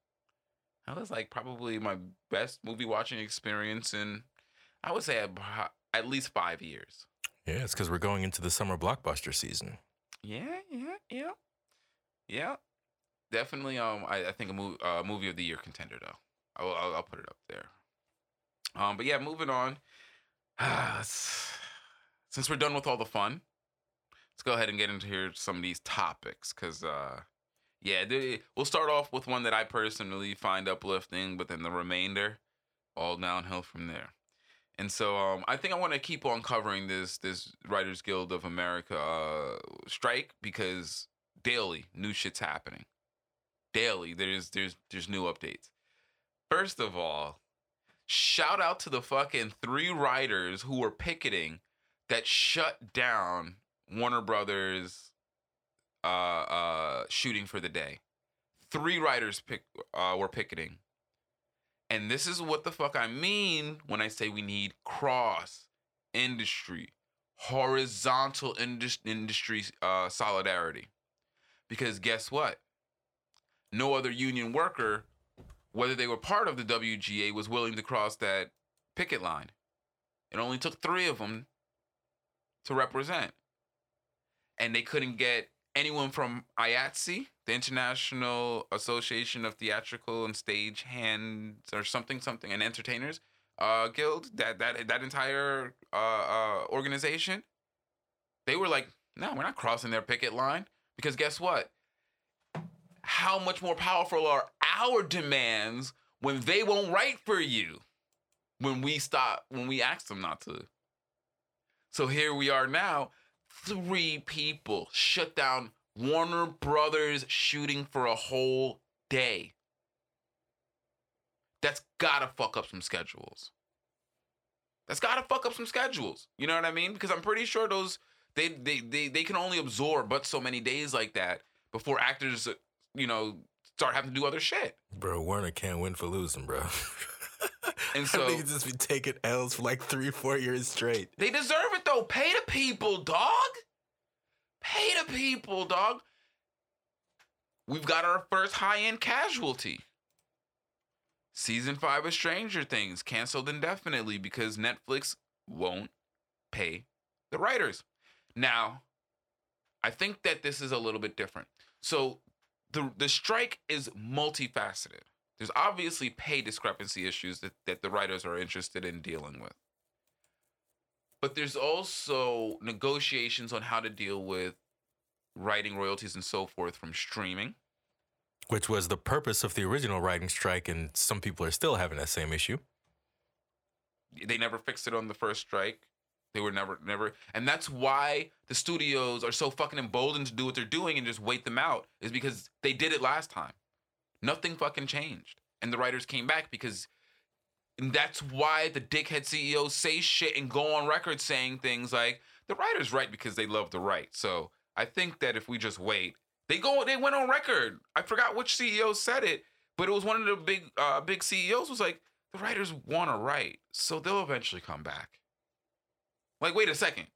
that was like probably my best movie watching experience in, I would say, about- at least five years. Yeah, it's because we're going into the summer blockbuster season. Yeah, yeah, yeah, yeah. Definitely. Um, I, I think a movie, uh, movie of the year contender though. I'll, I'll, I'll put it up there. Um, but yeah, moving on. Since we're done with all the fun, let's go ahead and get into here some of these topics. Cause uh, yeah, they, we'll start off with one that I personally find uplifting, but then the remainder, all downhill from there. And so um, I think I want to keep on covering this this Writers Guild of America uh, strike because daily new shit's happening. Daily there's there's there's new updates. First of all, shout out to the fucking three writers who were picketing that shut down Warner Brothers uh uh shooting for the day. Three writers pick uh were picketing. And this is what the fuck I mean when I say we need cross industry, horizontal indus- industry uh, solidarity. Because guess what? No other union worker, whether they were part of the WGA, was willing to cross that picket line. It only took three of them to represent. And they couldn't get anyone from IATSE, the International Association of Theatrical and Stage Hands or something, something, and Entertainers uh, Guild, that that that entire uh, uh, organization. They were like, no, we're not crossing their picket line because guess what? How much more powerful are our demands when they won't write for you? When we stop, when we ask them not to. So here we are now. Three people shut down Warner Brothers shooting for a whole day. That's gotta fuck up some schedules. That's got to fuck up some schedules. You know what I mean? Because I'm pretty sure those they they they they can only absorb but so many days like that before actors, you know, start having to do other shit. Bro, Warner can't win for losing, bro. And I so think just be taking L's for like three, four years straight. they deserve it though. Pay the people, dog. Pay the people, dog. We've got our first high-end casualty. Season five of Stranger Things canceled indefinitely because Netflix won't pay the writers. Now, I think that this is a little bit different. So the the strike is multifaceted. There's obviously pay discrepancy issues that, that the writers are interested in dealing with. But there's also negotiations on how to deal with writing royalties and so forth from streaming. Which was the purpose of the original writing strike, and some people are still having that same issue. they never fixed it on the first strike. They were never, never, and that's why the studios are so fucking emboldened to do what they're doing and just wait them out. Is because they did it last time. Nothing fucking changed, and the writers came back because, and that's why the dickhead CEOs say shit and go on record saying things like the writers write because they love to write. So I think that if we just wait, they go, they went on record. I forgot which CEO said it, but it was one of the big, uh, big CEOs was like, the writers want to write, so they'll eventually come back. Like, wait a second.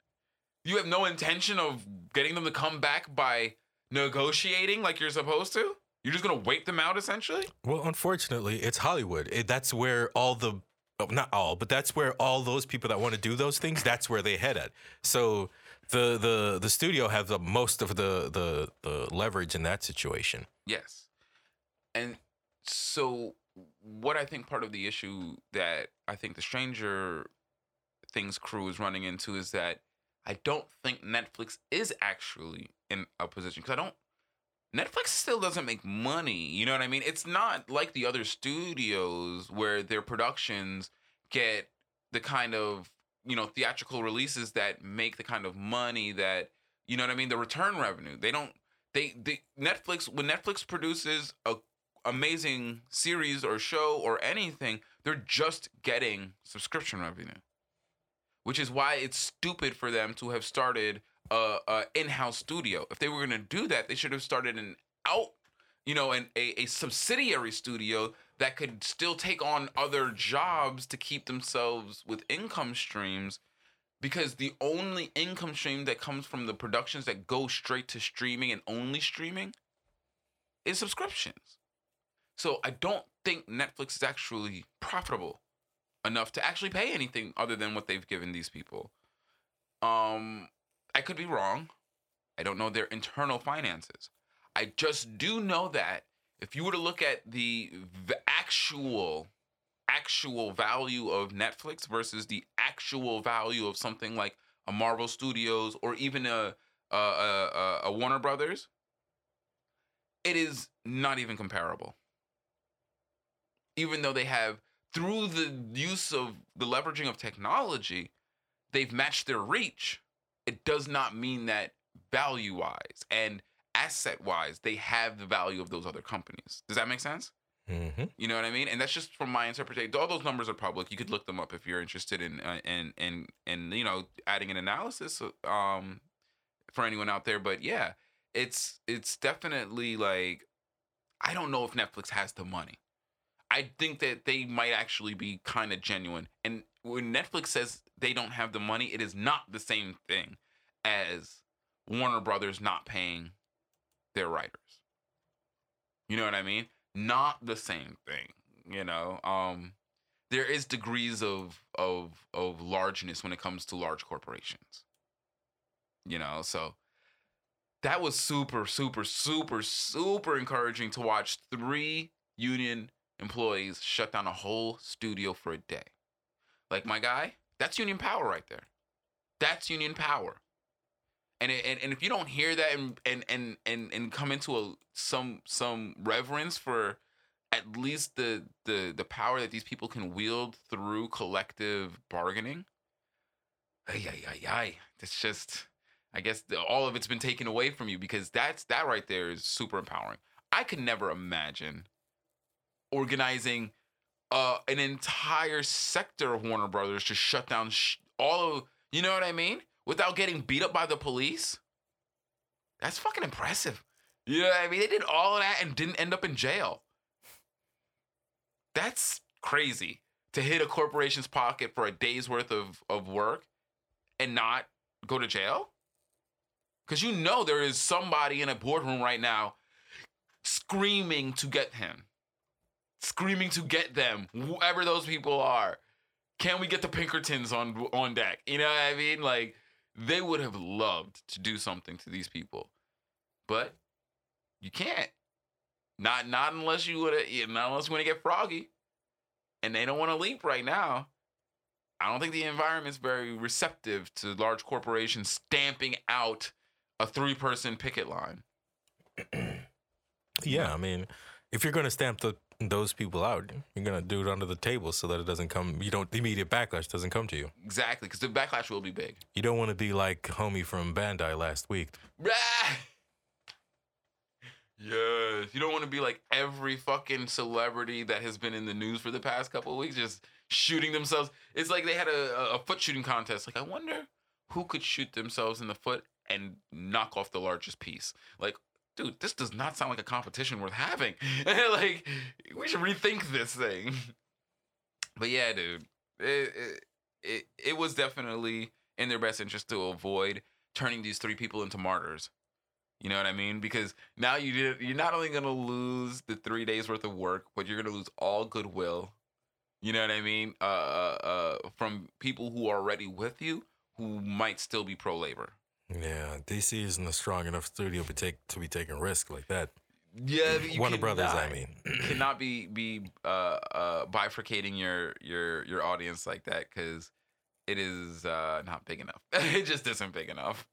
You have no intention of getting them to come back by negotiating like you're supposed to? You're just gonna wait them out essentially? Well, unfortunately, it's Hollywood. It, that's where all the oh, not all, but that's where all those people that want to do those things, that's where they head at. So the the the studio has the most of the the the leverage in that situation. Yes. And so what I think part of the issue that I think the Stranger Things crew is running into is that I don't think Netflix is actually in a position because I don't Netflix still doesn't make money. You know what I mean? It's not like the other studios where their productions get the kind of, you know, theatrical releases that make the kind of money that, you know what I mean, the return revenue. They don't they they Netflix when Netflix produces a amazing series or show or anything, they're just getting subscription revenue. Which is why it's stupid for them to have started a, a in-house studio. If they were going to do that, they should have started an out, you know, an, a, a subsidiary studio that could still take on other jobs to keep themselves with income streams because the only income stream that comes from the productions that go straight to streaming and only streaming is subscriptions. So I don't think Netflix is actually profitable enough to actually pay anything other than what they've given these people. Um, I could be wrong. I don't know their internal finances. I just do know that if you were to look at the v- actual actual value of Netflix versus the actual value of something like a Marvel Studios or even a a, a, a Warner Brothers, it is not even comparable. Even though they have through the use of the leveraging of technology, they've matched their reach. It does not mean that value wise and asset wise, they have the value of those other companies. Does that make sense? Mm-hmm. You know what I mean? And that's just from my interpretation. All those numbers are public. You could look them up if you're interested in uh, in in in you know adding an analysis um for anyone out there. But yeah, it's it's definitely like I don't know if Netflix has the money. I think that they might actually be kind of genuine. And when Netflix says they don't have the money, it is not the same thing as Warner Brothers not paying their writers. You know what I mean? Not the same thing, you know. Um there is degrees of of of largeness when it comes to large corporations. You know, so that was super super super super encouraging to watch three union employees shut down a whole studio for a day. Like my guy, that's union power right there. That's union power. And, and and if you don't hear that and and and and, and come into a some some reverence for at least the the the power that these people can wield through collective bargaining, ay ay ay ay. That's just I guess the, all of it's been taken away from you because that's that right there is super empowering. I could never imagine organizing uh, an entire sector of Warner Brothers to shut down sh- all of, you know what I mean? Without getting beat up by the police. That's fucking impressive. You know what I mean? They did all of that and didn't end up in jail. That's crazy to hit a corporation's pocket for a day's worth of, of work and not go to jail. Because you know there is somebody in a boardroom right now screaming to get him, screaming to get them, whoever those people are. Can we get the Pinkertons on on deck? You know what I mean? Like they would have loved to do something to these people, but you can't. Not not unless you would have, not unless you want to get froggy, and they don't want to leap right now. I don't think the environment's very receptive to large corporations stamping out a three person picket line. Yeah, I mean, if you're gonna stamp the those people out, you're gonna do it under the table so that it doesn't come. You don't the immediate backlash doesn't come to you. Exactly, because the backlash will be big. You don't want to be like homie from Bandai last week. Yes, you don't want to be like every fucking celebrity that has been in the news for the past couple of weeks, just shooting themselves. It's like they had a, a foot shooting contest. Like, I wonder who could shoot themselves in the foot and knock off the largest piece. Like, dude, this does not sound like a competition worth having. like, we should rethink this thing. But yeah, dude, it, it it it was definitely in their best interest to avoid turning these three people into martyrs. You know what I mean? Because now you did, you're not only gonna lose the three days worth of work, but you're gonna lose all goodwill. You know what I mean? Uh, uh, uh, from people who are already with you, who might still be pro labor. Yeah, DC isn't a strong enough studio to take to be taking risk like that. Yeah, you Warner Brothers, I mean. cannot be be uh, uh, bifurcating your your your audience like that because it is uh, not big enough. it just isn't big enough.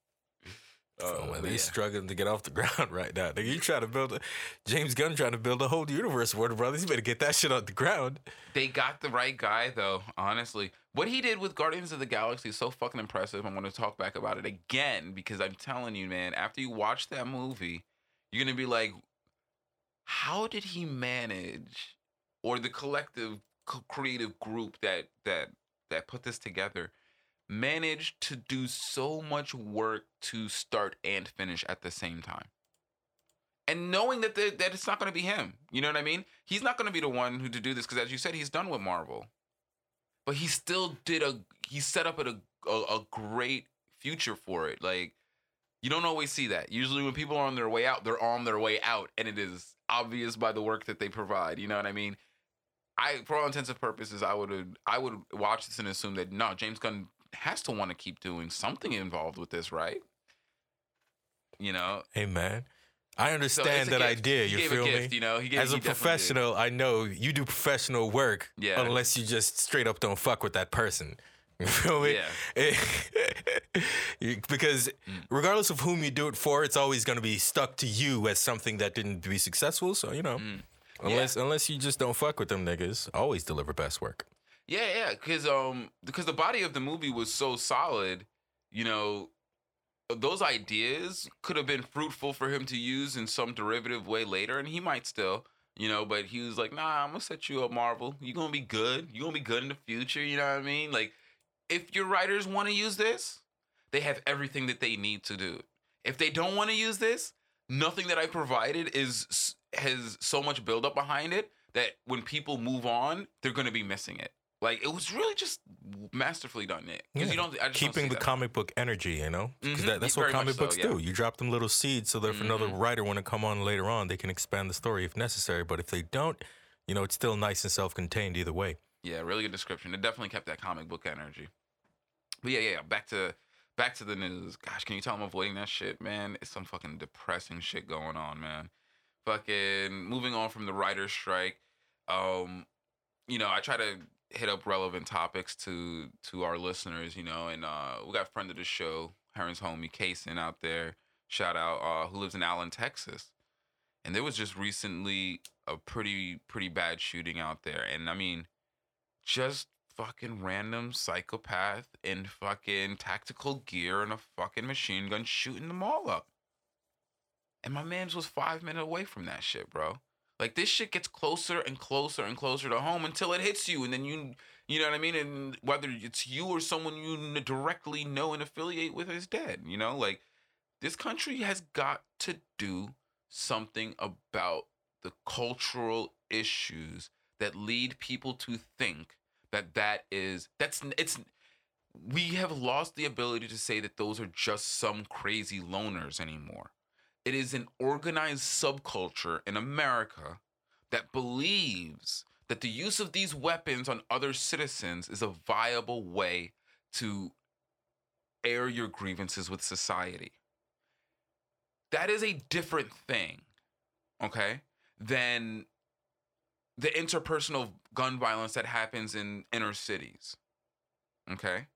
Uh, Oh, man, but they yeah. struggling to get off the ground right now. Nigga, you trying to build a James Gunn trying to build a whole universe, Warner Brothers. You better get that shit off the ground. They got the right guy though, honestly. What he did with Guardians of the Galaxy is so fucking impressive. I'm gonna talk back about it again because I'm telling you, man, after you watch that movie, you're gonna be like, how did he manage or the collective co- creative group that that that put this together managed to do so much work to start and finish at the same time and knowing that the, that it's not going to be him. You know what I mean? He's not going to be the one who to do this because, as you said, he's done with Marvel. But he still did a he set up a, a a great future for it. Like you don't always see that. Usually, when people are on their way out, they're on their way out, and it is obvious by the work that they provide. You know what I mean? I, for all intents and purposes, I would I would watch this and assume that no, James Gunn has to want to keep doing something involved with this, right? You know, Hey man, I understand a that gift. idea. You feel gift, me? You know, gave, As a definitely did. professional, I know you do professional work Yeah. unless you just straight up don't fuck with that person. You feel me? Yeah. Because Mm. regardless of whom you do it for, it's always going to be stuck to you as something that didn't be successful. So you know, Mm. unless unless you just don't fuck with them niggas, always deliver best work. Yeah, yeah, because um, because the body of the movie was so solid, you know, those ideas could have been fruitful for him to use in some derivative way later, and he might still, you know, but he was like, nah, I'm gonna set you up, Marvel. You're gonna be good. You're gonna be good in the future. You know what I mean? Like, if your writers want to use this, they have everything that they need to do. If they don't want to use this, nothing that I provided is has so much buildup behind it that when people move on, they're gonna be missing it. Like it was really just masterfully done, Nick. Because Yeah. you don't I just don't Keeping the that. comic book energy, you know, because Mhm, that, that's what comic so, books yeah. do. You drop them little seeds so that if another Mhm. writer want to come on later on, they can expand the story if necessary. But if they don't, you know, it's still nice and self-contained either way. Yeah, really good description. It definitely kept that comic book energy. But yeah, yeah, back to back to the news. Gosh, can you tell I'm avoiding that shit, man? It's some fucking depressing shit going on, man. Fucking moving on from the writer's strike. Um, you know, I try to hit up relevant topics to to our listeners, you know, and uh we got a friend of the show, Heron's homie, Kason out there. Shout out, uh, who lives in Allen, Texas. And there was just recently a pretty pretty bad shooting out there. And I mean, just fucking random psychopath in fucking tactical gear and a fucking machine gun shooting them all up. And my man's was five minutes away from that shit, bro. Like this shit gets closer and closer and closer to home until it hits you, and then you, you know what I mean. And whether it's you or someone you directly know and affiliate with is dead. You know, like this country has got to do something about the cultural issues that lead people to think that that is that's it's we have lost the ability to say that those are just some crazy loners anymore. It is an organized subculture in America that believes that the use of these weapons on other citizens is a viable way to air your grievances with society. That is a different thing, okay, than the interpersonal gun violence that happens in inner cities. Okay?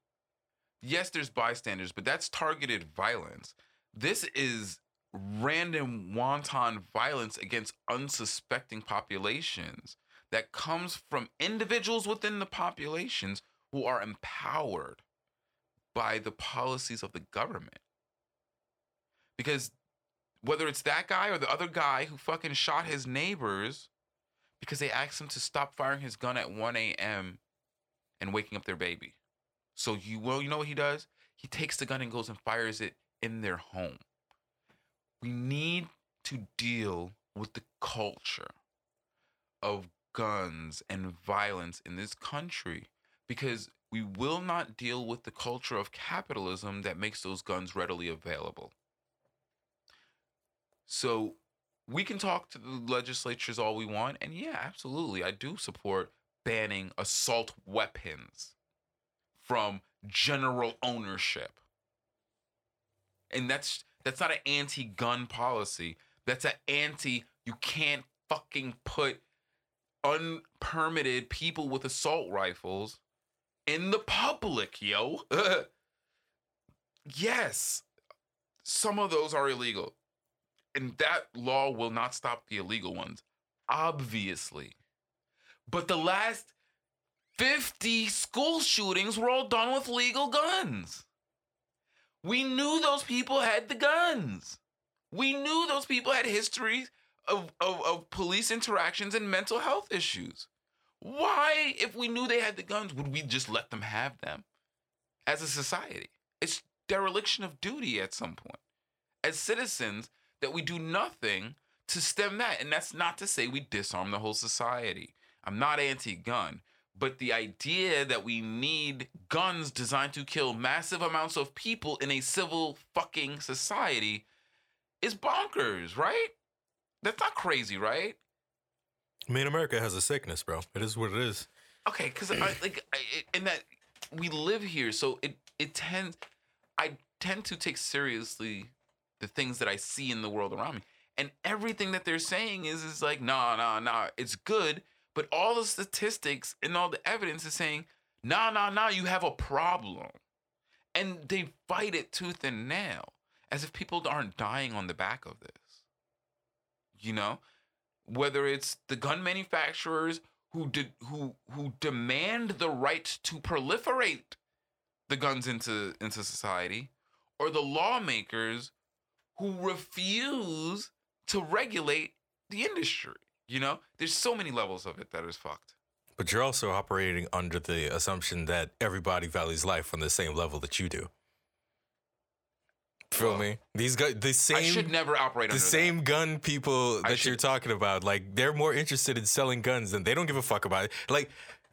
Yes, there's bystanders, but that's targeted violence. This is random wanton violence against unsuspecting populations that comes from individuals within the populations who are empowered by the policies of the government. Because whether it's that guy or the other guy who fucking shot his neighbors because they asked him to stop firing his gun at 1 a.m. and waking up their baby. So you well, you know what he does? He takes the gun and goes and fires it in their home. We need to deal with the culture of guns and violence in this country because we will not deal with the culture of capitalism that makes those guns readily available. So we can talk to the legislatures all we want, and yeah, absolutely, I do support banning assault weapons from general ownership. And that's that's not an anti-gun policy. That's an anti you can't fucking put unpermitted people with assault rifles in the public, yo. yes. Some of those are illegal. And that law will not stop the illegal ones, obviously. But the last 50 school shootings were all done with legal guns. We knew those people had the guns. We knew those people had histories of, of, of police interactions and mental health issues. Why, if we knew they had the guns, would we just let them have them as a society? It's dereliction of duty at some point. As citizens, that we do nothing to stem that. And that's not to say we disarm the whole society. I'm not anti gun, but the idea that we need guns designed to kill massive amounts of people in a civil fucking society is bonkers, right? That's not crazy, right? I mean, America has a sickness, bro. It is what it is. Okay, because I like, I, in that we live here, so it it tends, I tend to take seriously the things that I see in the world around me, and everything that they're saying is is like, nah, nah, nah, it's good, but all the statistics and all the evidence is saying, nah, nah, nah, you have a problem, and they fight it tooth and nail, as if people aren't dying on the back of this. You know, whether it's the gun manufacturers who de- who who demand the right to proliferate the guns into into society or the lawmakers who refuse to regulate the industry you know there's so many levels of it that is fucked But you're also operating under the assumption that everybody values life on the same level that you do. Feel Well, me? These guys, the same, i should never operate the same gun people that you're talking about, like they're more interested in selling guns than they don't give a fuck about it. Like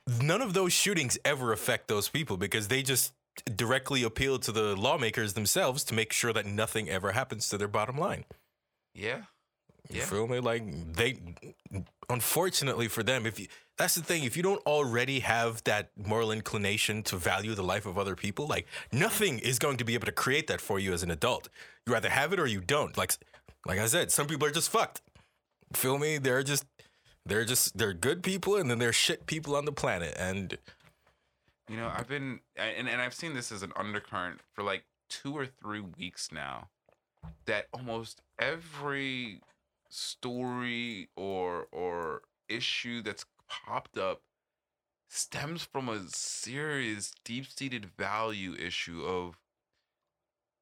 none of those shootings ever affect those people because they just directly appeal to the lawmakers themselves to make sure that nothing ever happens to their bottom line. yeah You Yeah. feel me? Like they, unfortunately for them, if you that's the thing, if you don't already have that moral inclination to value the life of other people, like nothing is going to be able to create that for you as an adult. You either have it or you don't. Like, like I said, some people are just fucked. Feel me? They're just, they're just, they're good people, and then they're shit people on the planet. And You know, I've been and, and I've seen this as an undercurrent for like two or three weeks now. That almost every story or or issue that's popped up stems from a serious deep-seated value issue of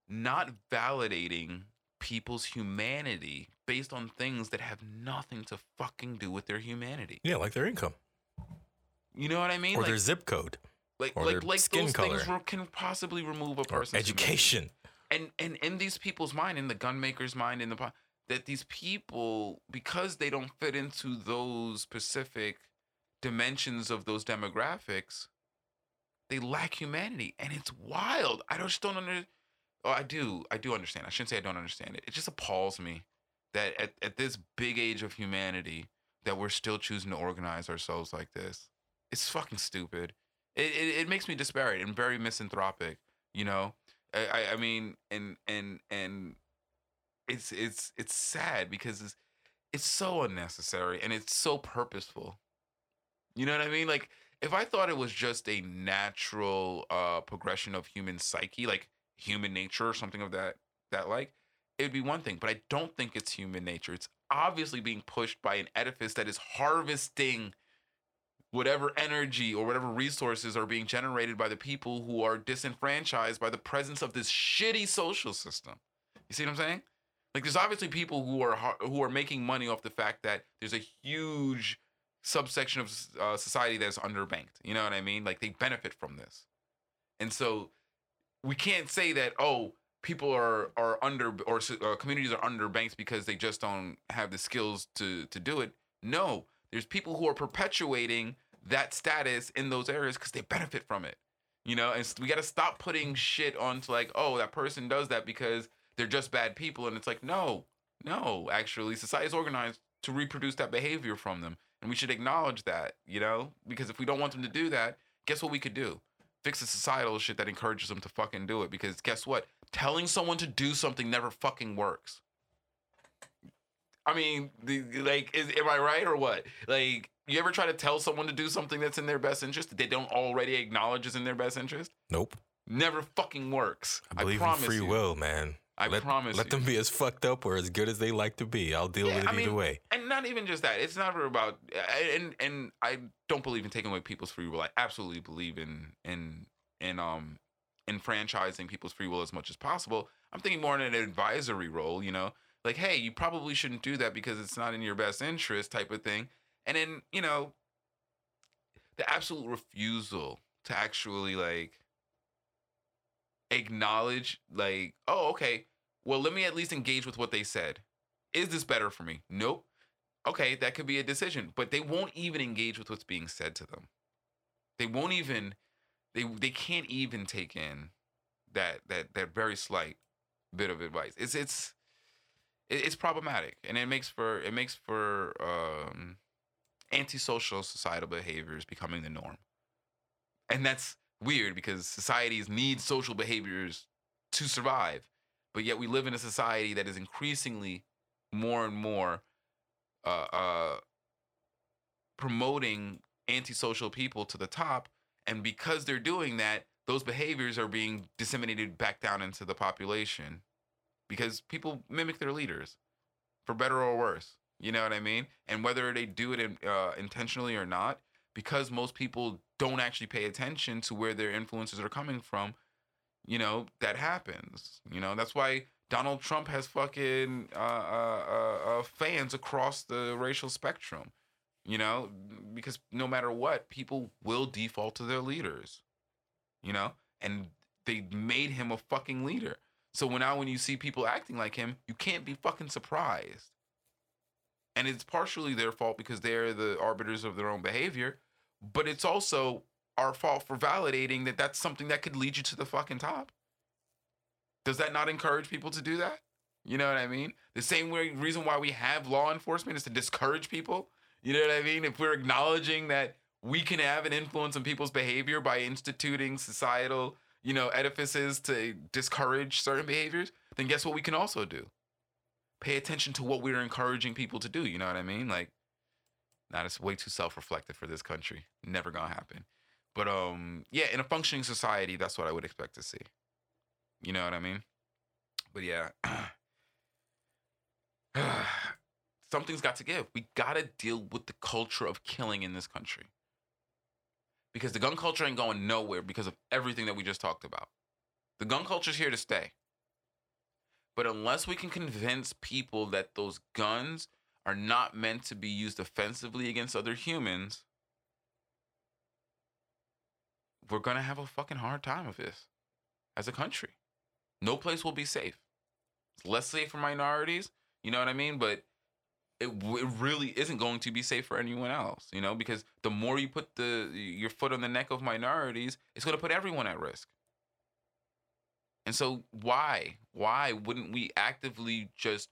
not validating people's humanity based on things that have nothing to fucking do with their humanity. Yeah, like their income You know what I mean? or like, their zip code like, or like, their like skin those things color. re- can possibly remove a or person's humanity. education. and and in these people's mind, in the gun maker's mind, in the po- that these people, because they don't fit into those specific dimensions of those demographics, they lack humanity, and it's wild. I just don't under. Oh, I do. I do understand. I shouldn't say I don't understand it. It just appalls me that at, at this big age of humanity, that we're still choosing to organize ourselves like this. It's fucking stupid. It, it, it makes me disparate and very misanthropic. You know, I- I mean, and and and it's it's it's sad because it's it's so unnecessary and it's so purposeful. You know what I mean? Like if I thought it was just a natural uh progression of human psyche, like human nature or something of that that like, it would be one thing. But I don't think it's human nature. It's obviously being pushed by an edifice that is harvesting whatever energy or whatever resources are being generated by the people who are disenfranchised by the presence of this shitty social system. You see what I'm saying? Like there's obviously people who are who are making money off the fact that there's a huge subsection of uh, society that's underbanked. You know what I mean? Like they benefit from this. And so we can't say that oh people are are under or uh, communities are underbanked because they just don't have the skills to to do it. No, there's people who are perpetuating that status in those areas because they benefit from it. You know, and we got to stop putting shit onto like, oh, that person does that because they're just bad people, and it's like, no, no, actually, society is organized to reproduce that behavior from them, and we should acknowledge that. You know, because if we don't want them to do that, guess what we could do? Fix the societal shit that encourages them to fucking do it. Because guess what? Telling someone to do something never fucking works. I mean, the, like, is am I right or what? Like, you ever try to tell someone to do something that's in their best interest that they don't already acknowledge is in their best interest? Nope. Never fucking works. I believe in promise free you. will, man. I let, promise Let you. them be as fucked up or as good as they like to be. I'll deal Yeah, with it I either mean, way. And not even just that. It's never about and and I don't believe in taking away people's free will. I absolutely believe in in in um enfranchising people's free will as much as possible. I'm thinking more in an advisory role, you know, like hey, you probably shouldn't do that because it's not in your best interest, type of thing. And then you know, the absolute refusal to actually like acknowledge, like, oh, okay, well, let me at least engage with what they said. Is this better for me? Nope. Okay, that could be a decision, but they won't even engage with what's being said to them. They won't even they they can't even take in that that that very slight bit of advice. It's it's it's problematic and it makes for it makes for um antisocial societal behaviors becoming the norm. And that's weird because societies need social behaviors to survive. But yet we live in a society that is increasingly more and more uh, uh, promoting antisocial people to the top. And because they're doing that, those behaviors are being disseminated back down into the population because people mimic their leaders for better or worse. You know what I mean? And whether they do it in, uh, intentionally or not, because most people don't actually pay attention to where their influences are coming from, you know, that happens. You know, that's why Donald Trump has fucking uh, uh, uh, uh, fans across the racial spectrum. You know, because no matter what, people will default to their leaders. You know, and they made him a fucking leader. So when now when you see people acting like him, you can't be fucking surprised. And it's partially their fault because they're the arbiters of their own behavior, but it's also our fault for validating that that's something that could lead you to the fucking top. Does that not encourage people to do that? You know what I mean? The same way reason why we have law enforcement is to discourage people. You know what I mean? If we're acknowledging that we can have an influence on people's behavior by instituting societal, you know, edifices to discourage certain behaviors, then guess what we can also do? Pay attention to what we're encouraging people to do. You know what I mean? Like, it's way too self-reflective for this country. Never gonna happen. But um, yeah, in a functioning society, that's what I would expect to see. You know what I mean? But yeah. Something's got to give. We gotta deal with the culture of killing in this country. Because the gun culture ain't going nowhere because of everything that we just talked about. The gun culture's here to stay. But unless we can convince people that those guns are not meant to be used offensively against other humans, we're gonna have a fucking hard time of this as a country. No place will be safe. It's less safe for minorities, you know what I mean? But it, it really isn't going to be safe for anyone else, you know, because the more you put the your foot on the neck of minorities, it's going to put everyone at risk. And so why why wouldn't we actively just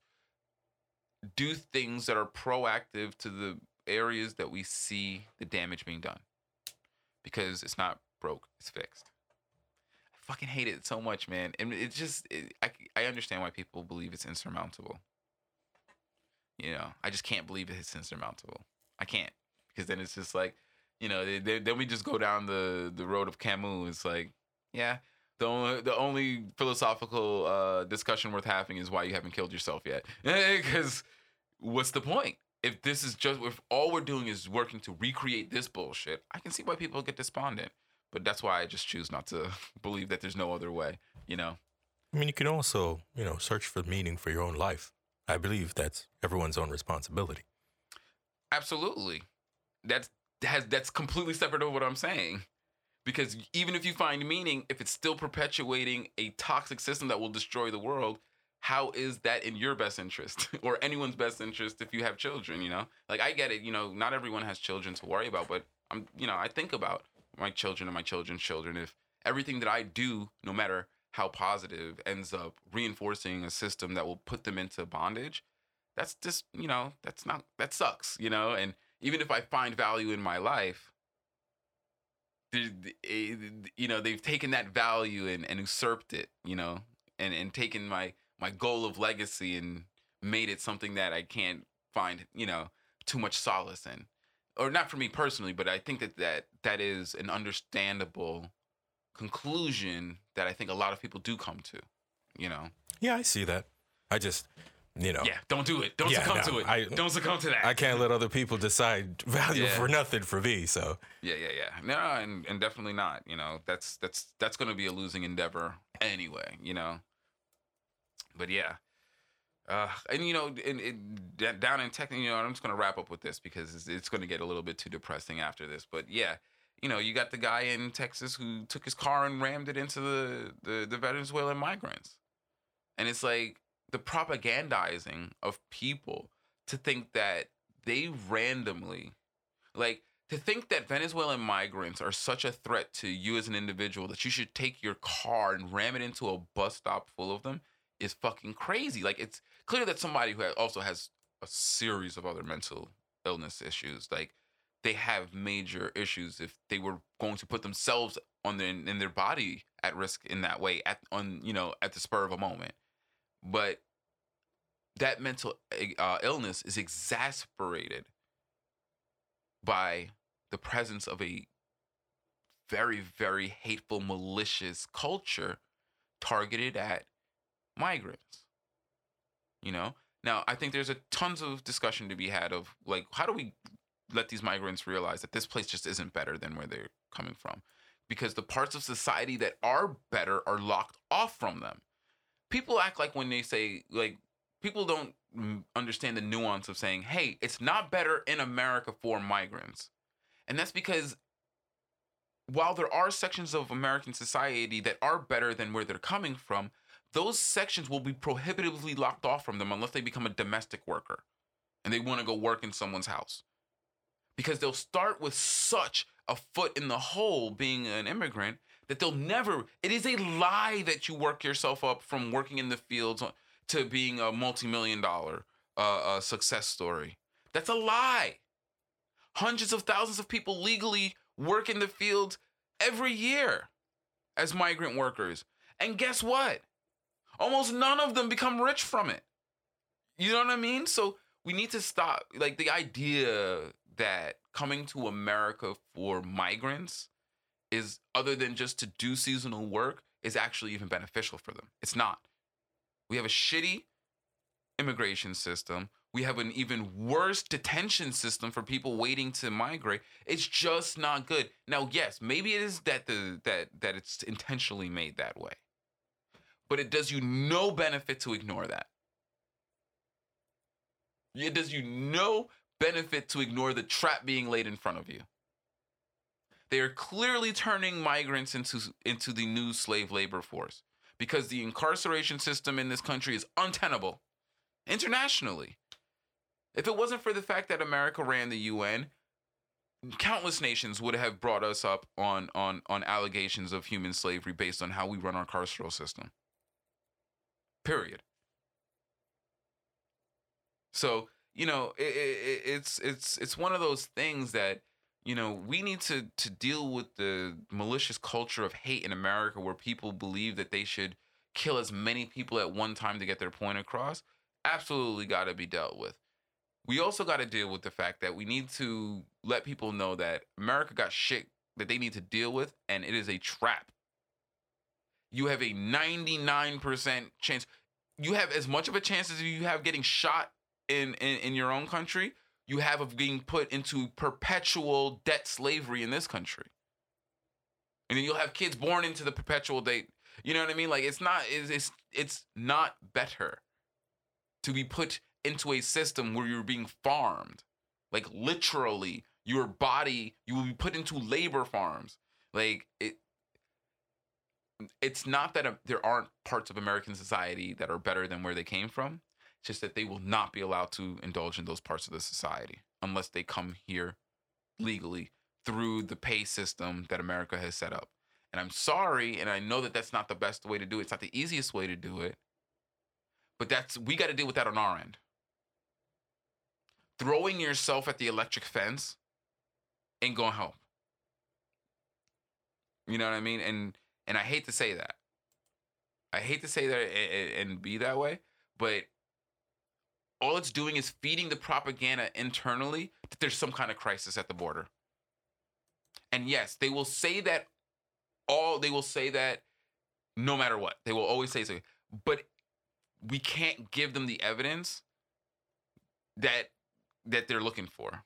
do things that are proactive to the areas that we see the damage being done? Because it's not broke, it's fixed. I fucking hate it so much, man. And it's just it, I I understand why people believe it's insurmountable. You know, I just can't believe it's insurmountable. I can't because then it's just like, you know, they, they, then we just go down the the road of Camus. It's like, yeah, the only the only philosophical uh, discussion worth having is why you haven't killed yourself yet. Because what's the point? If this is just if all we're doing is working to recreate this bullshit, I can see why people get despondent. But that's why I just choose not to believe that there's no other way. You know. I mean, you can also, you know, search for meaning for your own life. I believe that's everyone's own responsibility. Absolutely. That's has that's completely separate of what I'm saying. Because even if you find meaning, if it's still perpetuating a toxic system that will destroy the world, how is that in your best interest or anyone's best interest if you have children, you know? Like I get it, you know, not everyone has children to worry about, but I'm you know, I think about my children and my children's children. If everything that I do, no matter how positive ends up reinforcing a system that will put them into bondage that's just you know that's not that sucks you know? And even if i find value in my life eh, you know they've taken that value and, and usurped it you know? And and taken my my goal of legacy and made it something that i can't find you know too much solace in or not for me personally but i think that that that is an understandable conclusion that I think a lot of people do come to. You know. Yeah, I see that. I just, you know. Yeah, don't do it. Don't yeah, succumb no, to it. I, don't succumb to that. I can't let other people decide value yeah. for nothing for me. So. Yeah, yeah, yeah. No, and and definitely not. You know, that's that's that's going to be a losing endeavor anyway. You know. But yeah. Uh, and you know, in, in, down in Texas, you know, I'm just gonna wrap up with this because it's, it's gonna get a little bit too depressing after this. But yeah, you know, you got the guy in Texas who took his car and rammed it into the, the, the Venezuelan migrants. And it's like the propagandizing of people to think that they randomly, like, to think that Venezuelan migrants are such a threat to you as an individual that you should take your car and ram it into a bus stop full of them is fucking crazy. Like, it's clear that somebody who also has a series of other mental illness issues, like, they have major issues if they were going to put themselves on their in their body at risk in that way at on you know at the spur of a moment but that mental eh, uh, illness is exasperated by the presence of a very very hateful malicious culture targeted at migrants you know? Now i think there's a tons of discussion to be had of like how do we let these migrants realize that this place just isn't better than where they're coming from? Because the parts of society that are better are locked off from them. People act like when they say like people don't understand the nuance of saying hey it's not better in america for migrants. And that's because while there are sections of american society that are better than where they're coming from those sections will be prohibitively locked off from them unless they become a domestic worker and they want to go work in someone's house. Because they'll start with such a foot in the hole being an immigrant that they'll never it is a lie that you work yourself up from working in the fields to being a multi-million dollar uh, uh, success story. That's a lie. Hundreds of thousands of people legally work in the fields every year as migrant workers. And guess what almost none of them become rich from it you know what i mean so we need to stop like the idea that coming to America for migrants is other than just to do seasonal work is actually even beneficial for them. It's not. We have a shitty immigration system. We have an even worse detention system for people waiting to migrate. It's just not good. Now, yes, maybe it is that the that that it's intentionally made that way. But it does you no benefit to ignore that. It does you no benefit to ignore the trap being laid in front of you. They are clearly turning migrants into, into the new slave labor force because the incarceration system in this country is untenable internationally. If it wasn't for the fact that America ran the UN, countless nations would have brought us up on on on allegations of human slavery based on how we run our carceral system. Period. So you know, it, it, it's it's it's one of those things that you know we need to to deal with the malicious culture of hate in America, where people believe that they should kill as many people at one time to get their point across. Absolutely, got to be dealt with. We also got to deal with the fact that we need to let people know that America got shit that they need to deal with, and it is a trap. You have a 99% chance. You have as much of a chance as you have getting shot in, in, in your own country, you have of being put into perpetual debt slavery in this country. And then you'll have kids born into the perpetual date. You know what I mean? Like it's not it's it's, it's not better to be put into a system where you're being farmed. Like literally, your body, you will be put into labor farms. Like it it's not that uh, there aren't parts of American society that are better than where they came from. It's just that they will not be allowed to indulge in those parts of the society unless they come here legally through the pay system that America has set up. And I'm sorry, and I know that that's not the best way to do it. It's not the easiest way to do it. But that's we got to deal with that on our end. Throwing yourself at the electric fence ain't gonna help. You know what I mean? And and I hate to say that. I hate to say that and, be that way, but all it's doing is feeding the propaganda internally that there's some kind of crisis at the border. And yes, they will say that all they will say that no matter what. They will always say so. But we can't give them the evidence that that they're looking for.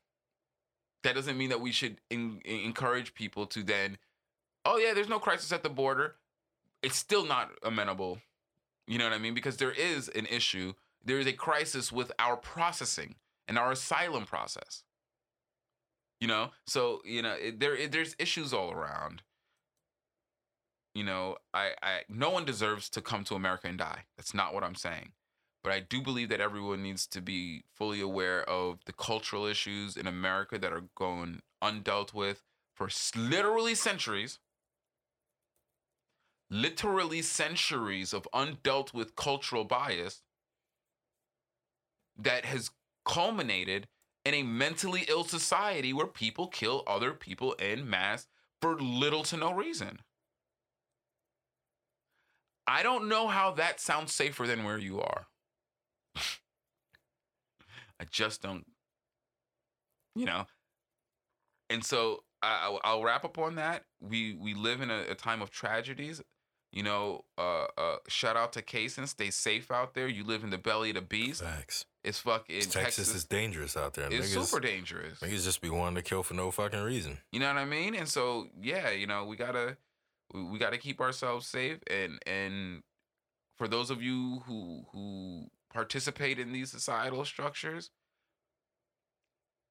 That doesn't mean that we should in encourage people to then, oh yeah, there's no crisis at the border. It's still not amenable. You know what I mean? Because there is an issue. There is a crisis with our processing and our asylum process. You know, so you know it, there it, there's issues all around. You know, I, I no one deserves to come to America and die. That's not what I'm saying. But I do believe that everyone needs to be fully aware of the cultural issues in America that are going undealt with for literally centuries. Literally centuries of undealt with cultural bias that has culminated in a mentally ill society where people kill other people in mass for little to no reason. I don't know how that sounds safer than where you are. I just don't, you know. And so I, I'll wrap up on that. We we live in a, a time of tragedies. You know, uh, uh, shout out to Kaysen. Stay safe out there. You live in the belly of the beast. Facts. It's fucking Texas, Texas is dangerous out there. It's niggas, super dangerous. Niggas just be wanting to kill for no fucking reason. You know what I mean? And so yeah, you know, we gotta we, we gotta keep ourselves safe and and for those of you who who participate in these societal structures,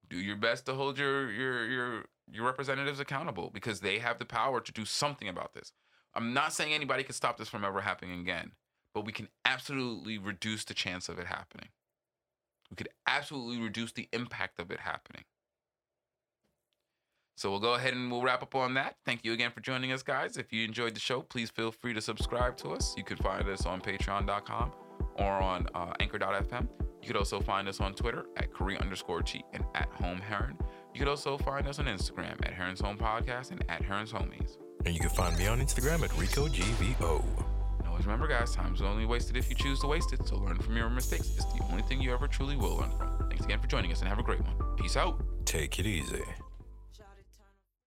do your best to hold your your your your representatives accountable because they have the power to do something about this. I'm not saying anybody can stop this from ever happening again, but we can absolutely reduce the chance of it happening. We could absolutely reduce the impact of it happening. So we'll go ahead and we'll wrap up on that. Thank you again for joining us, guys. If you enjoyed the show, please feel free to subscribe to us. You can find us on patreon.com or on uh, anchor.fm. You could also find us on Twitter at Khary underscore G and at Home Heron. You could also find us on Instagram at Heron's Home Podcast and at Heron's Homies. And you can find me on Instagram at RicoGVO. And always remember, guys, time's only wasted if you choose to waste it. So learn from your mistakes. It's the only thing you ever truly will learn from. Thanks again for joining us and have a great one. Peace out. Take it easy.